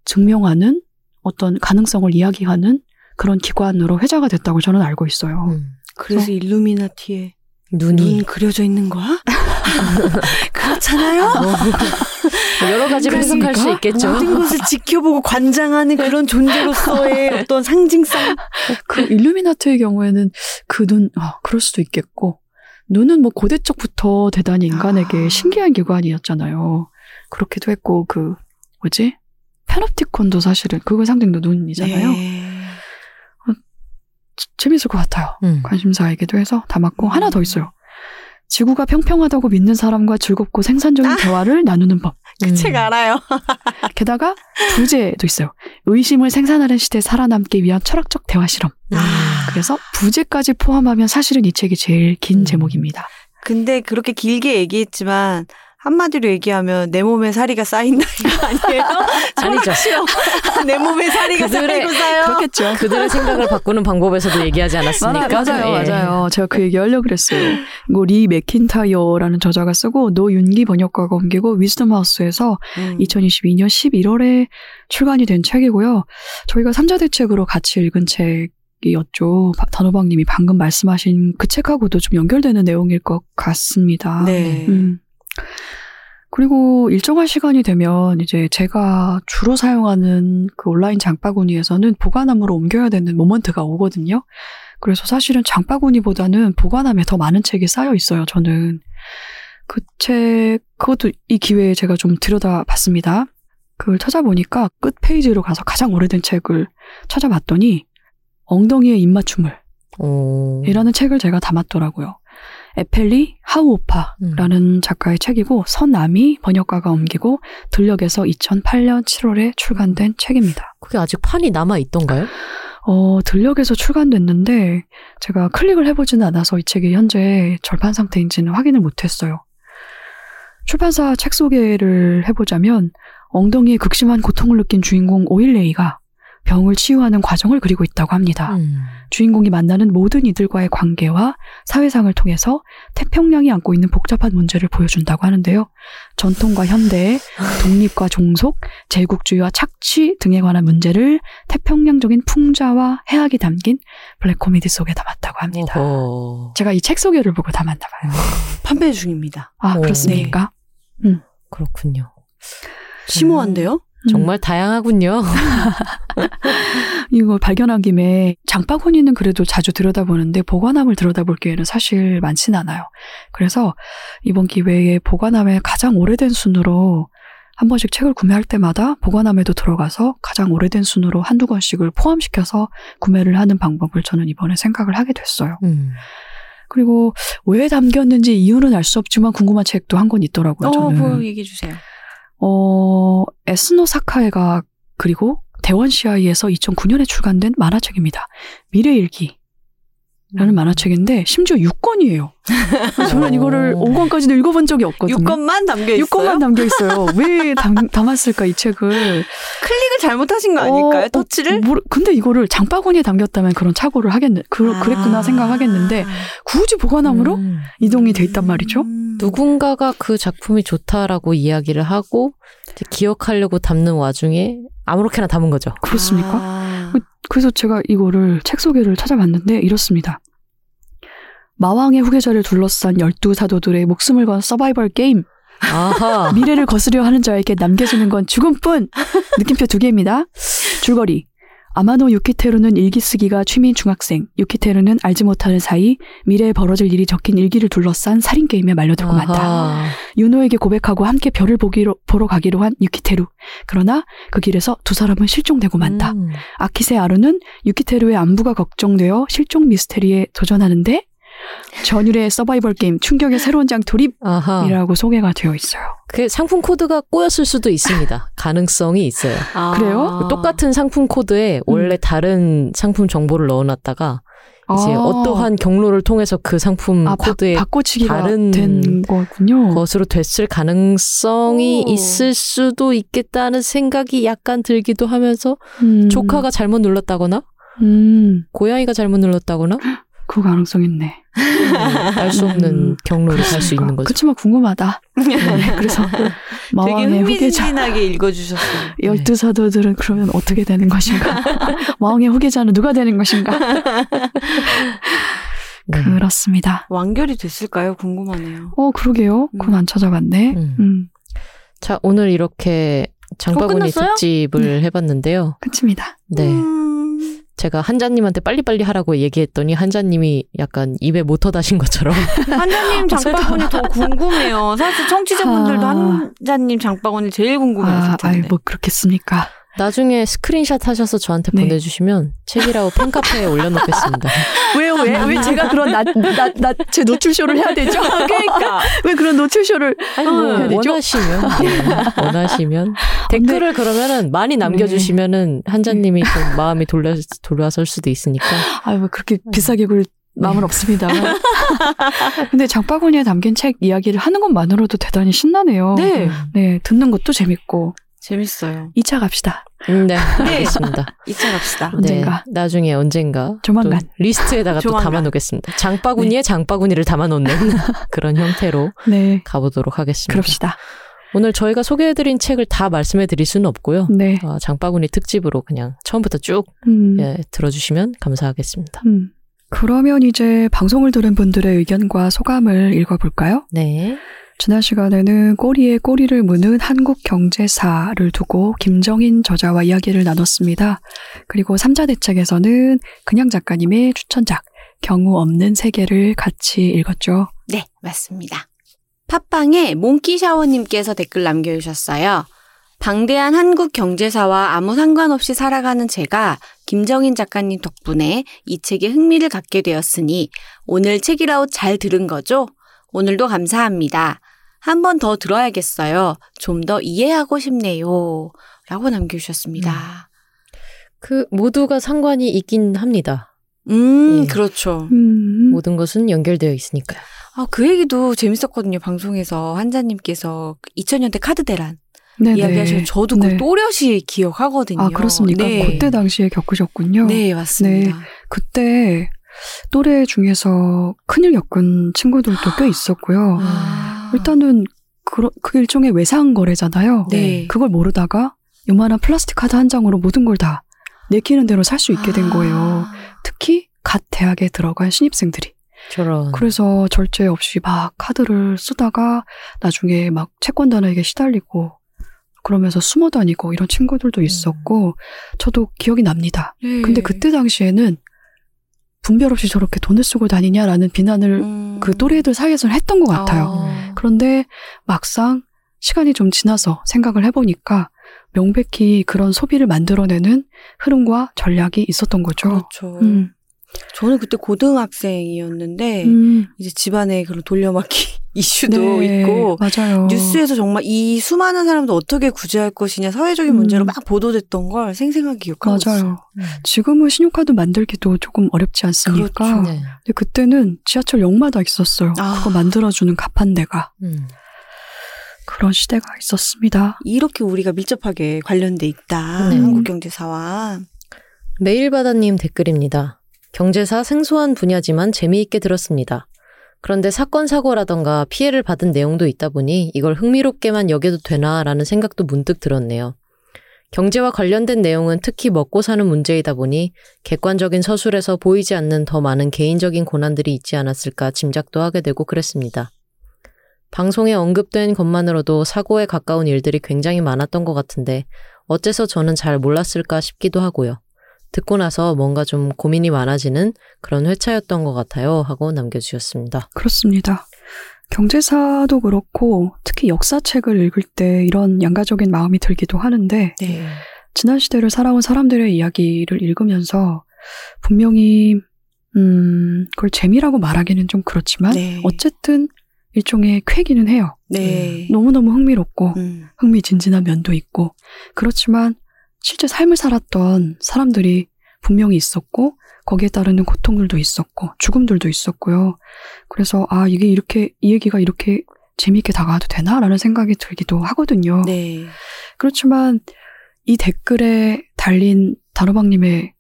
증명하는 어떤 가능성을 이야기하는 그런 기관으로 회자가 됐다고 저는 알고 있어요. 음. 그래서 일루미나티에 눈이 눈 그려져 있는 거야? 그렇잖아요. 뭐 여러 가지로 해석할 수 그러니까? 있겠죠. 모든 것을 지켜보고 관장하는 그런 존재로서의 어떤 상징성. 그 일루미나트의 경우에는 그 눈, 아, 그럴 수도 있겠고, 눈은 뭐 고대 적부터 대단히 인간에게 아. 신기한 기관이었잖아요. 그렇기도 했고, 그, 뭐지? 페놉티콘도 사실은, 그거 상징도 눈이잖아요. 네. 지- 재밌을 것 같아요. 음. 관심사이기도 해서 담았고, 음. 하나 더 있어요. 지구가 평평하다고 믿는 사람과 즐겁고 생산적인 아. 대화를 나누는 법. 그책 알아요. 게다가 부제도 있어요. 의심을 생산하는 시대에 살아남기 위한 철학적 대화 실험. 음. 그래서 부제까지 포함하면 사실은 이 책이 제일 긴 음. 제목입니다. 근데 그렇게 길게 얘기했지만 한마디로 얘기하면 내 몸에 살이가 쌓인다 이거 아니에요? 아니죠. 내 몸에 살이가 그들의- 쌓이고 쌓여. 그렇겠죠. 그들의 생각을 바꾸는 방법에서도 얘기하지 않았습니까? 맞아요, 예. 맞아요. 제가 그 얘기 하려고 그랬어요. 이거 리 맥킨타이어라는 저자가 쓰고 노윤기 번역가가 옮기고 위즈덤 하우스에서 음. 2022년 11월에 출간이 된 책이고요. 저희가 삼자 대책으로 같이 읽은 책 이었죠. 바- 단호박님이 방금 말씀하신 그 책하고도 좀 연결되는 내용일 것 같습니다. 네. 음. 그리고 일정한 시간이 되면 이제 제가 주로 사용하는 그 온라인 장바구니에서는 보관함으로 옮겨야 되는 모먼트가 오거든요. 그래서 사실은 장바구니보다는 보관함에 더 많은 책이 쌓여 있어요, 저는. 그 책, 그것도 이 기회에 제가 좀 들여다 봤습니다. 그걸 찾아보니까 끝 페이지로 가서 가장 오래된 책을 찾아봤더니 엉덩이의 입맞춤을 오. 이라는 책을 제가 담았더라고요. 에펠리 하우오파라는 작가의 책이고 선남이 번역가가 옮기고 들녘에서 2008년 7월에 출간된 책입니다. 그게 아직 판이 남아 있던가요? 어, 들녘에서 출간됐는데 제가 클릭을 해보지는 않아서 이 책이 현재 절판 상태인지는 확인을 못했어요. 출판사 책 소개를 해보자면 엉덩이에 극심한 고통을 느낀 주인공 오일레이가 병을 치유하는 과정을 그리고 있다고 합니다. 음. 주인공이 만나는 모든 이들과의 관계와 사회상을 통해서 태평양이 안고 있는 복잡한 문제를 보여준다고 하는데요. 전통과 현대, 독립과 종속, 제국주의와 착취 등에 관한 문제를 태평양적인 풍자와 해악이 담긴 블랙 코미디 속에 담았다고 합니다. 어허. 제가 이 책 소개를 보고 담았나 봐요. 판매 중입니다. 아, 오. 그렇습니까? 그렇군요. 심오한데요? 음. 정말 다양하군요. 이거 발견한 김에 장바구니는 그래도 자주 들여다보는데 보관함을 들여다볼 기회는 사실 많지는 않아요. 그래서 이번 기회에 보관함의 가장 오래된 순으로 한 번씩 책을 구매할 때마다 보관함에도 들어가서 가장 오래된 순으로 한두 권씩을 포함시켜서 구매를 하는 방법을 저는 이번에 생각을 하게 됐어요. 음. 그리고 왜 담겼는지 이유는 알 수 없지만 궁금한 책도 한 권 있더라고요. 어, 저는. 뭐 얘기해 주세요. 어, 에스노 사카에가 그리고 대원 CI에서 2009년에 출간된 만화책입니다. 미래일기. 라는 만화책인데 심지어 6권이에요. 저는 이거를 오. 5권까지도 읽어본 적이 없거든요. 6권만 담겨 있어요. 6권만 담겨 있어요. 왜 담, 담았을까 이 책을? 클릭을 잘못하신 거 아닐까요? 어, 터치를? 모르- 근데 이거를 장바구니에 담겼다면 그런 착오를 하겠는, 그, 아. 그랬구나 생각하겠는데 굳이 보관함으로 음. 이동이 돼 있단 말이죠. 음. 누군가가 그 작품이 좋다라고 이야기를 하고 기억하려고 담는 와중에 아무렇게나 담은 거죠. 그렇습니까? 아. 그래서 제가 이거를 책 소개를 찾아봤는데 이렇습니다. 마왕의 후계자를 둘러싼 열두 사도들의 목숨을 건 서바이벌 게임. 미래를 거스려 하는 자에게 남겨지는 건 죽음뿐. 느낌표 두 개입니다. 줄거리. 아마노 유키테루는 일기 쓰기가 취미인 중학생, 유키테루는 알지 못하는 사이 미래에 벌어질 일이 적힌 일기를 둘러싼 살인 게임에 말려들고 만다. 아하. 윤호에게 고백하고 함께 별을 보기로, 보러 가기로 한 유키테루. 그러나 그 길에서 두 사람은 실종되고 만다. 음. 아키세 아루는 유키테루의 안부가 걱정되어 실종 미스테리에 도전하는데 전율의 서바이벌 게임 충격의 새로운 장. 돌입이라고 소개가 되어 있어요. 그 상품 코드가 꼬였을 수도 있습니다. 가능성이 있어요. 아. 그래요? 똑같은 상품 코드에 원래 다른 상품 정보를 넣어놨다가 이제 아. 어떠한 경로를 통해서 그 상품 아, 바, 코드에 바꿔치기가 다른 된 거군요. 것으로 됐을 가능성이 오. 있을 수도 있겠다는 생각이 약간 들기도 하면서 음, 조카가 잘못 눌렀다거나 음, 고양이가 잘못 눌렀다거나 그 가능성 있네. 알 수 없는 음, 경로를 갈 수 있는 거죠. 그렇지만 궁금하다. 네, 그래서 되게 마왕의 후계자 흥미진진하게 읽어주셨어요. 열두 사도들은 그러면 어떻게 되는 것인가? 마왕의 후계자는 누가 되는 것인가? 네. 그렇습니다. 완결이 됐을까요? 궁금하네요. 어, 그러게요. 그건 안 찾아봤네. 음. 음, 자, 오늘 이렇게 장바구니 끝났어요? 특집을 해봤는데요. 끝입니다. 네. 음, 제가 한자님한테 빨리빨리 하라고 얘기했더니 한자님이 약간 입에 못 터다신 것처럼 한자님 장바구니 더 궁금해요. 사실 청취자분들도 아. 한자님 장바구니 제일 아, 궁금해하실 아이, 텐데. 뭐 그렇겠습니까? 나중에 스크린샷 하셔서 저한테 네. 보내주시면 책이라고 팬카페에 올려놓겠습니다. 왜요? 왜? 왜 제가 그런 나, 나, 나, 제 노출쇼를 해야 되죠? 그러니까 왜 그런 노출쇼를 아니 뭐 해야 되죠? 원하시면 네, 원하시면 댓글을 그러면은 많이 남겨주시면은 한자님이 좀 마음이 돌려 돌아설 수도 있으니까 아유, 뭐 그렇게 비싸게 굴 마음은 없습니다. 근데 장바구니에 담긴 책 이야기를 하는 것만으로도 대단히 신나네요. 네 네, 듣는 것도 재밌고. 재밌어요. 2차 갑시다. 음, 네 알겠습니다. 2차 갑시다. 언젠가. 네, 나중에 언젠가 조만간. 또 리스트에다가 또 조만간. 담아놓겠습니다. 장바구니에 장바구니를 담아놓는 그런 형태로 네, 가보도록 하겠습니다. 그럽시다. 오늘 저희가 소개해드린 책을 다 말씀해드릴 수는 없고요. 네. 어, 장바구니 특집으로 그냥 처음부터 쭉 음, 예, 들어주시면 감사하겠습니다. 음. 그러면 이제 방송을 들은 분들의 의견과 소감을 읽어볼까요? 네. 지난 시간에는 꼬리에 꼬리를 무는 한국 경제사를 두고 김정인 저자와 이야기를 나눴습니다. 그리고 3자 대책에서는 그냥 작가님의 추천작 경우 없는 세계를 같이 읽었죠. 네, 맞습니다. 팟빵에 몽키샤워님께서 댓글 남겨주셨어요. 방대한 한국 경제사와 아무 상관없이 살아가는 제가 김정인 작가님 덕분에 이 책에 흥미를 갖게 되었으니 오늘 책이라웃 잘 들은 거죠? 오늘도 감사합니다. 한 번 더 들어야겠어요. 좀 더 이해하고 싶네요. 라고 남겨주셨습니다. 그 모두가 상관이 있긴 합니다. 음, 예. 그렇죠. 음, 모든 것은 연결되어 있으니까요. 아, 그 얘기도 재밌었거든요. 방송에서 한자님께서 2000년대 카드 대란 네네. 이야기하셔서 저도 그 네. 또렷이 기억하거든요. 아, 그렇습니까? 네. 그때 당시에 겪으셨군요. 네, 맞습니다. 그때 또래 중에서 큰일 겪은 친구들도 꽤 있었고요. 아. 일단은 그, 그 일종의 외상 거래잖아요. 네. 그걸 모르다가 요만한 플라스틱 카드 한 장으로 모든 걸 다 내키는 대로 살 수 있게 된 거예요. 아. 특히 갓 대학에 들어간 신입생들이. 저런. 그래서 절제 없이 막 카드를 쓰다가 나중에 막 채권단에게 시달리고 그러면서 숨어 다니고 이런 친구들도 있었고 저도 기억이 납니다. 네. 근데 그때 당시에는 분별 없이 저렇게 돈을 쓰고 다니냐라는 비난을 음. 그 또래들 사이에서는 했던 것 같아요. 아. 그런데 막상 시간이 좀 지나서 생각을 해보니까 명백히 그런 소비를 만들어내는 흐름과 전략이 있었던 거죠. 그렇죠. 음, 저는 그때 고등학생이었는데 음, 이제 집안에 그런 돌려막기 이슈도 네, 있고 맞아요. 뉴스에서 정말 이 수많은 사람도 어떻게 구제할 것이냐 사회적인 문제로 음. 막 보도됐던 걸 생생하게 기억하고 있어요. 맞아요. 음. 지금은 신용카드 만들기도 조금 어렵지 않습니까? 그렇죠. 네. 근데 그때는 지하철 역마다 있었어요. 아. 그거 만들어주는 가판대가. 음. 그런 시대가 있었습니다. 이렇게 우리가 밀접하게 관련돼 있다. 네. 한국 경제사와 메일바다님 댓글입니다. 경제사 생소한 분야지만 재미있게 들었습니다. 그런데 사건 사고라던가 피해를 받은 내용도 있다 보니 이걸 흥미롭게만 여겨도 되나라는 생각도 문득 들었네요. 경제와 관련된 내용은 특히 먹고 사는 문제이다 보니 객관적인 서술에서 보이지 않는 더 많은 개인적인 고난들이 있지 않았을까 짐작도 하게 되고 그랬습니다. 방송에 언급된 것만으로도 사고에 가까운 일들이 굉장히 많았던 것 같은데 어째서 저는 잘 몰랐을까 싶기도 하고요. 듣고 나서 뭔가 좀 고민이 많아지는 그런 회차였던 것 같아요. 하고 남겨주셨습니다. 그렇습니다. 경제사도 그렇고 특히 역사책을 읽을 때 이런 양가적인 마음이 들기도 하는데 네. 지난 시대를 살아온 사람들의 이야기를 읽으면서 분명히 음 그걸 재미라고 말하기는 좀 그렇지만 네. 어쨌든 일종의 쾌기는 해요. 네. 너무너무 흥미롭고 음. 흥미진진한 면도 있고 그렇지만 실제 삶을 살았던 사람들이 분명히 있었고 거기에 따르는 고통들도 있었고 죽음들도 있었고요. 그래서 아 이게 이렇게 이 얘기가 이렇게 재미있게 다가와도 되나라는 생각이 들기도 하거든요. 네. 그렇지만 이 댓글에 달린 단호박님의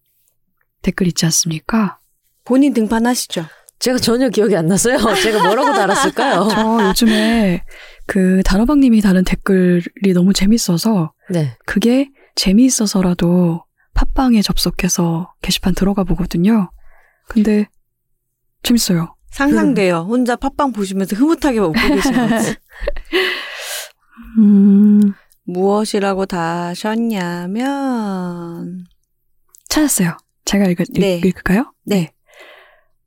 댓글 있지 않습니까? 본인 등판하시죠. 제가 전혀 기억이 안 났어요. 제가 뭐라고 달았을까요? 저 요즘에 그 단호박님이 다는 댓글이 너무 재밌어서 네. 그게 재미있어서라도 팟빵에 접속해서 게시판 들어가 보거든요. 근데 재밌어요. 상상돼요. 혼자 팟빵 보시면서 흐뭇하게 웃고 계신 거지. 음, 무엇이라고 다셨냐면 찾았어요. 제가 읽, 네. 읽을까요? 네.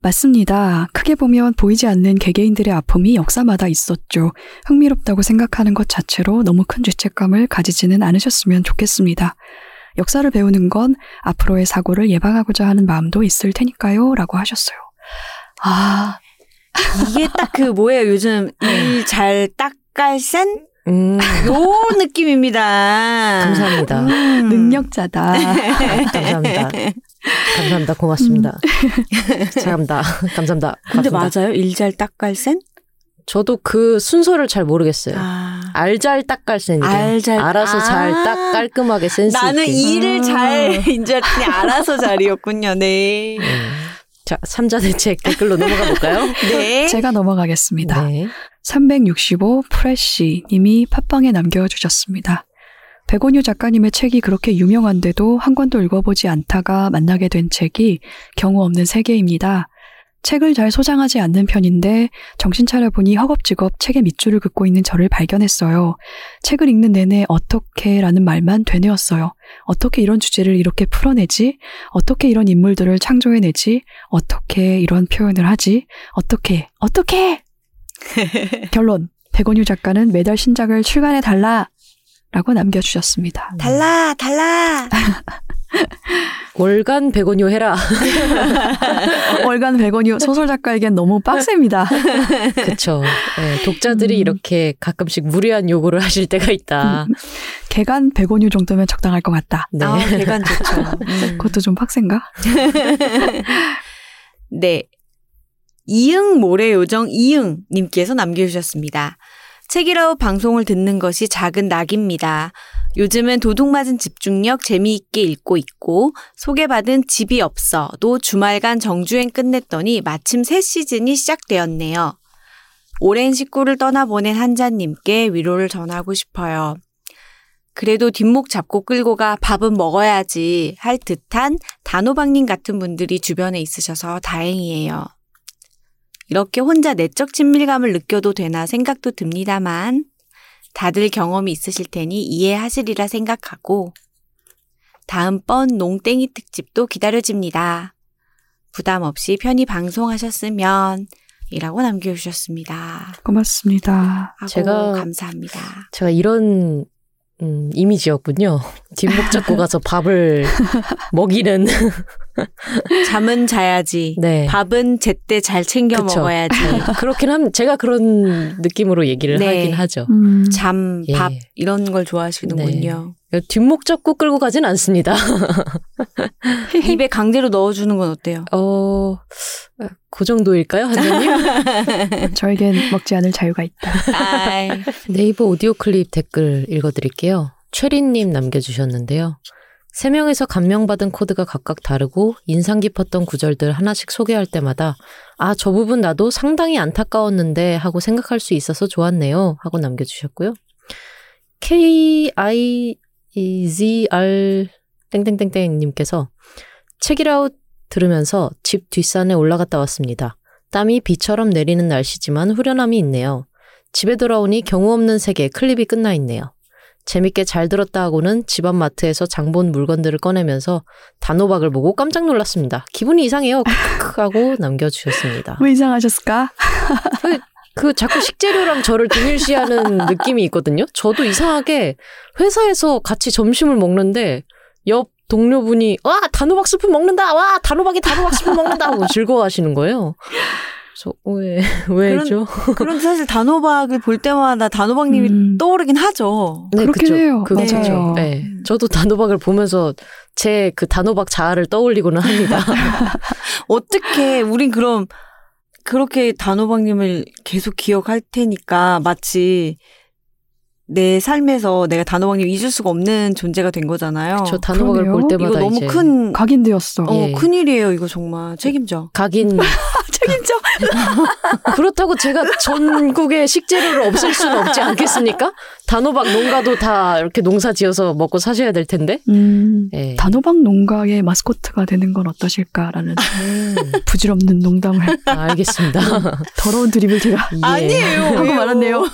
맞습니다. 크게 보면 보이지 않는 개개인들의 아픔이 역사마다 있었죠. 흥미롭다고 생각하는 것 자체로 너무 큰 죄책감을 가지지는 않으셨으면 좋겠습니다. 역사를 배우는 건 앞으로의 사고를 예방하고자 하는 마음도 있을 테니까요. 라고 하셨어요. 아, 이게 딱 그 뭐예요? 요즘 일잘 딱깔센 음, 요 느낌입니다. 감사합니다. 음. 능력자다. 감사합니다. 감사합니다. 고맙습니다. 잘합니다. 감사합니다. 근데 고맙습니다. 맞아요? 일잘 딱깔센? 저도 그 순서를 잘 모르겠어요. 아. 알잘 딱깔센이래. 알잘- 알아서 아. 잘딱 깔끔하게 센스 나는 있게. 일을 잘 이제 그냥 알아서 잘이었군요. 네. 음. 자, 삼자 대책 댓글로 넘어가 볼까요? 네. 제가 넘어가겠습니다. 네. 365 프레쉬 님이 팟빵에 남겨 주셨습니다. 백원유 작가님의 책이 그렇게 유명한데도 한 권도 읽어보지 않다가 만나게 된 책이 경우 없는 세계입니다. 책을 잘 소장하지 않는 편인데 정신 차려보니 허겁지겁 책의 밑줄을 긋고 있는 저를 발견했어요. 책을 읽는 내내 어떻게 라는 말만 되뇌었어요. 어떻게 이런 주제를 이렇게 풀어내지? 어떻게 이런 인물들을 창조해내지? 어떻게 이런 표현을 하지? 어떻게, 어떻게! 결론. 백원유 작가는 매달 신작을 출간해 달라! 라고 남겨주셨습니다. 달라, 달라. 월간 백원요 해라. 월간 백원유 소설 작가에겐 너무 빡셉니다. 그쵸. 네, 독자들이 음. 이렇게 가끔씩 무리한 요구를 하실 때가 있다. 개간 백원유 정도면 적당할 것 같다. 네. 아, 개간 좋죠. 음. 그것도 좀 빡센가? 네. 이응 모래 요정 이응 님께서 남겨주셨습니다. 책이라우 방송을 듣는 것이 작은 낙입니다. 요즘은 도둑맞은 집중력 재미있게 읽고 있고 소개받은 집이 없어도 주말간 정주행 끝냈더니 마침 새 시즌이 시작되었네요. 오랜 식구를 떠나보낸 한자님께 위로를 전하고 싶어요. 그래도 뒷목 잡고 끌고 가 밥은 먹어야지 할 듯한 단호박님 같은 분들이 주변에 있으셔서 다행이에요. 이렇게 혼자 내적 친밀감을 느껴도 되나 생각도 듭니다만 다들 경험이 있으실 테니 이해하시리라 생각하고 다음번 농땡이 특집도 기다려집니다. 부담 없이 편히 방송하셨으면 이라고 남겨주셨습니다. 고맙습니다. 제가- 감사합니다. 제가 이런 음, 이미지였군요. 뒷목 잡고 가서 밥을 먹이는. 잠은 자야지. 네. 밥은 제때 잘 챙겨 그쵸. 먹어야지. 그렇긴 함, 제가 그런 느낌으로 얘기를 네. 하긴 하죠. 음, 잠, 예. 밥 이런 걸 좋아하시는군요. 뒷목 잡고 끌고 가진 않습니다. 입에 강제로 넣어주는 건 어때요? 어, 그 정도일까요, 한자님? 저에겐 먹지 않을 자유가 있다. 아이, 네이버 오디오 클립 댓글 읽어드릴게요. 최린님 남겨주셨는데요. 세 명에서 감명받은 코드가 각각 다르고 인상 깊었던 구절들 하나씩 소개할 때마다 아, 저 부분 나도 상당히 안타까웠는데 하고 생각할 수 있어서 좋았네요. 하고 남겨주셨고요. KIZR 땡땡땡땡님께서 책이라웃 들으면서 집 뒷산에 올라갔다 왔습니다. 땀이 비처럼 내리는 날씨지만 후련함이 있네요. 집에 돌아오니 경우 없는 세계 클립이 끝나 있네요. 재밌게 잘 들었다 하고는 집안 마트에서 장본 물건들을 꺼내면서 단호박을 보고 깜짝 놀랐습니다. 기분이 이상해요. 크크크 하고 남겨주셨습니다. 왜 이상하셨을까? 그 자꾸 식재료랑 저를 등일시하는 느낌이 있거든요. 저도 이상하게 회사에서 같이 점심을 먹는데 옆 동료분이 와 단호박 스프 먹는다 와 단호박이 단호박 스프 먹는다 하고 즐거워하시는 거예요. 그래서 왜 왜죠? 그런데 사실 단호박을 볼 때마다 단호박님이 음. 떠오르긴 하죠. 네, 그렇긴 그쵸. 해요. 그, 맞아요. 그쵸. 네. 저도 단호박을 보면서 제 그 단호박 자아를 떠올리고는 합니다. 어떻게 우린 그럼 그렇게 단호박님을 계속 기억할 테니까 마치 내 삶에서 내가 단호박님 잊을 수가 없는 존재가 된 거잖아요. 저 단호박을 그러네요. 볼 때마다 이거 너무 이제 큰 각인되었어. 어, 예. 큰 일이에요, 이거 정말. 책임져. 각인 책임져. 그렇다고 제가 전국의 식재료를 없앨 수는 없지 않겠습니까? 단호박 농가도 다 이렇게 농사 지어서 먹고 사셔야 될 텐데. 음, 예. 단호박 농가의 마스코트가 되는 건 어떠실까라는 음, 부질없는 농담을 알겠습니다. 더러운 드립을 제가 예. 아니에요. 하고? 말았네요.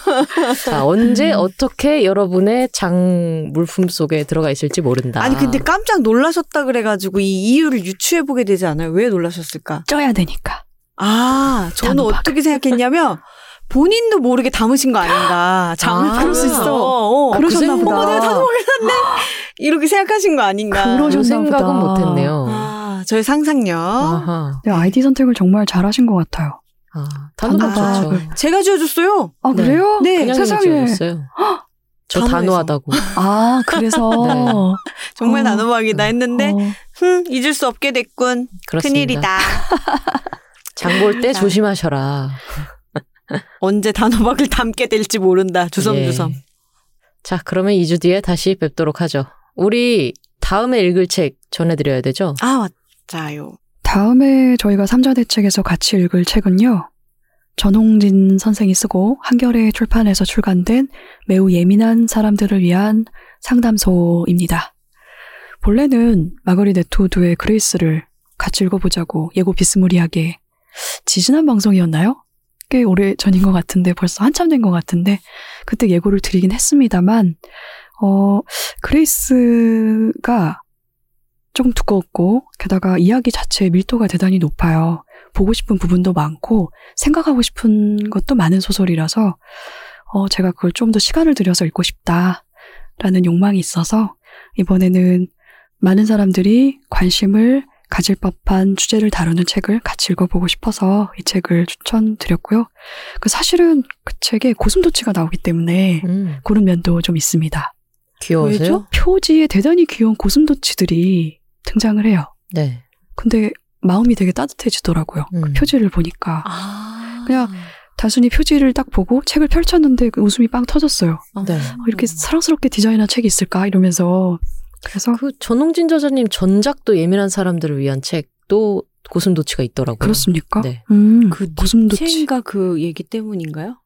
자, 언제 어떻게 여러분의 장 물품 속에 들어가 있을지 모른다. 아니 근데 깜짝 놀라셨다 그래가지고 이 이유를 유추해 보게 되지 않아요? 왜 놀라셨을까? 쪄야 되니까. 아, 저는 단호박. 어떻게 생각했냐면 본인도 모르게 담으신 거 아닌가. 장을 아, 그럴 수 있어. 어, 그러셨나 그 생- 보다. 어머, 내가 단호박을 샀네. 이렇게 생각하신 거 아닌가. 그러셨나 그 생각은 보다. 못했네요. 아, 저의 상상력. 아하. 네, 아이디 선택을 정말 잘하신 것 같아요. 아, 단호박 단호박을. 좋죠. 제가 지어줬어요. 아 네. 그래요? 네, 그냥 세상에. 지어줬어요. 저. 단호하다고. 아 그래서 네. 정말 어. 단호박이다 했는데, 어, 흠, 잊을 수 없게 됐군. 그렇습니다. 큰일이다. 장 볼 때 조심하셔라. 언제 단호박을 담게 될지 모른다. 주섬주섬. 예. 자, 그러면 2주 뒤에 다시 뵙도록 하죠. 우리 다음에 읽을 책 전해드려야 되죠? 아, 맞아요. 다음에 저희가 삼자대책에서 같이 읽을 책은요. 전홍진 선생이 쓰고 한겨레 출판에서 출간된 매우 예민한 사람들을 위한 상담소입니다. 본래는 마거리 네토드의 그레이스를 같이 읽어보자고 예고 비스무리하게 지지난 방송이었나요? 꽤 오래 전인 것 같은데 벌써 한참 된 것 같은데 그때 예고를 드리긴 했습니다만 어 그레이스가 조금 두꺼웠고 게다가 이야기 자체의 밀도가 대단히 높아요. 보고 싶은 부분도 많고 생각하고 싶은 것도 많은 소설이라서 어, 제가 그걸 좀 더 시간을 들여서 읽고 싶다라는 욕망이 있어서 이번에는 많은 사람들이 관심을 가질 법한 주제를 다루는 책을 같이 읽어보고 싶어서 이 책을 추천드렸고요. 그 사실은 그 책에 고슴도치가 나오기 때문에 음, 그런 면도 좀 있습니다. 귀여우세요? 왜죠? 표지에 대단히 귀여운 고슴도치들이 등장을 해요. 네. 근데 마음이 되게 따뜻해지더라고요. 음. 표지를 보니까. 아. 그냥 단순히 표지를 딱 보고 책을 펼쳤는데 그 웃음이 빵 터졌어요. 네. 어, 이렇게 사랑스럽게 디자인한 책이 있을까? 이러면서. 그래서 그 전홍진 저자님 전작도 예민한 사람들을 위한 책도 고슴도치가 있더라고요. 그렇습니까? 네. 음, 그 고슴도치. 니체인가 그 얘기 때문인가요?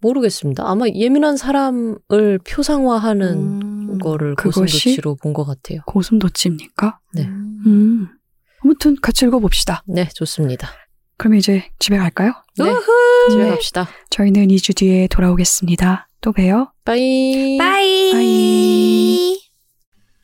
모르겠습니다. 아마 예민한 사람을 표상화하는 음. 거를? 고슴도치로 본 것 같아요. 고슴도치입니까? 네. 음. 음. 아무튼 같이 읽어봅시다. 네, 좋습니다. 그럼 이제 집에 갈까요? 네, 집에 네. 갑시다. 저희는 2주 뒤에 돌아오겠습니다. 또 봬요. Bye. Bye. Bye.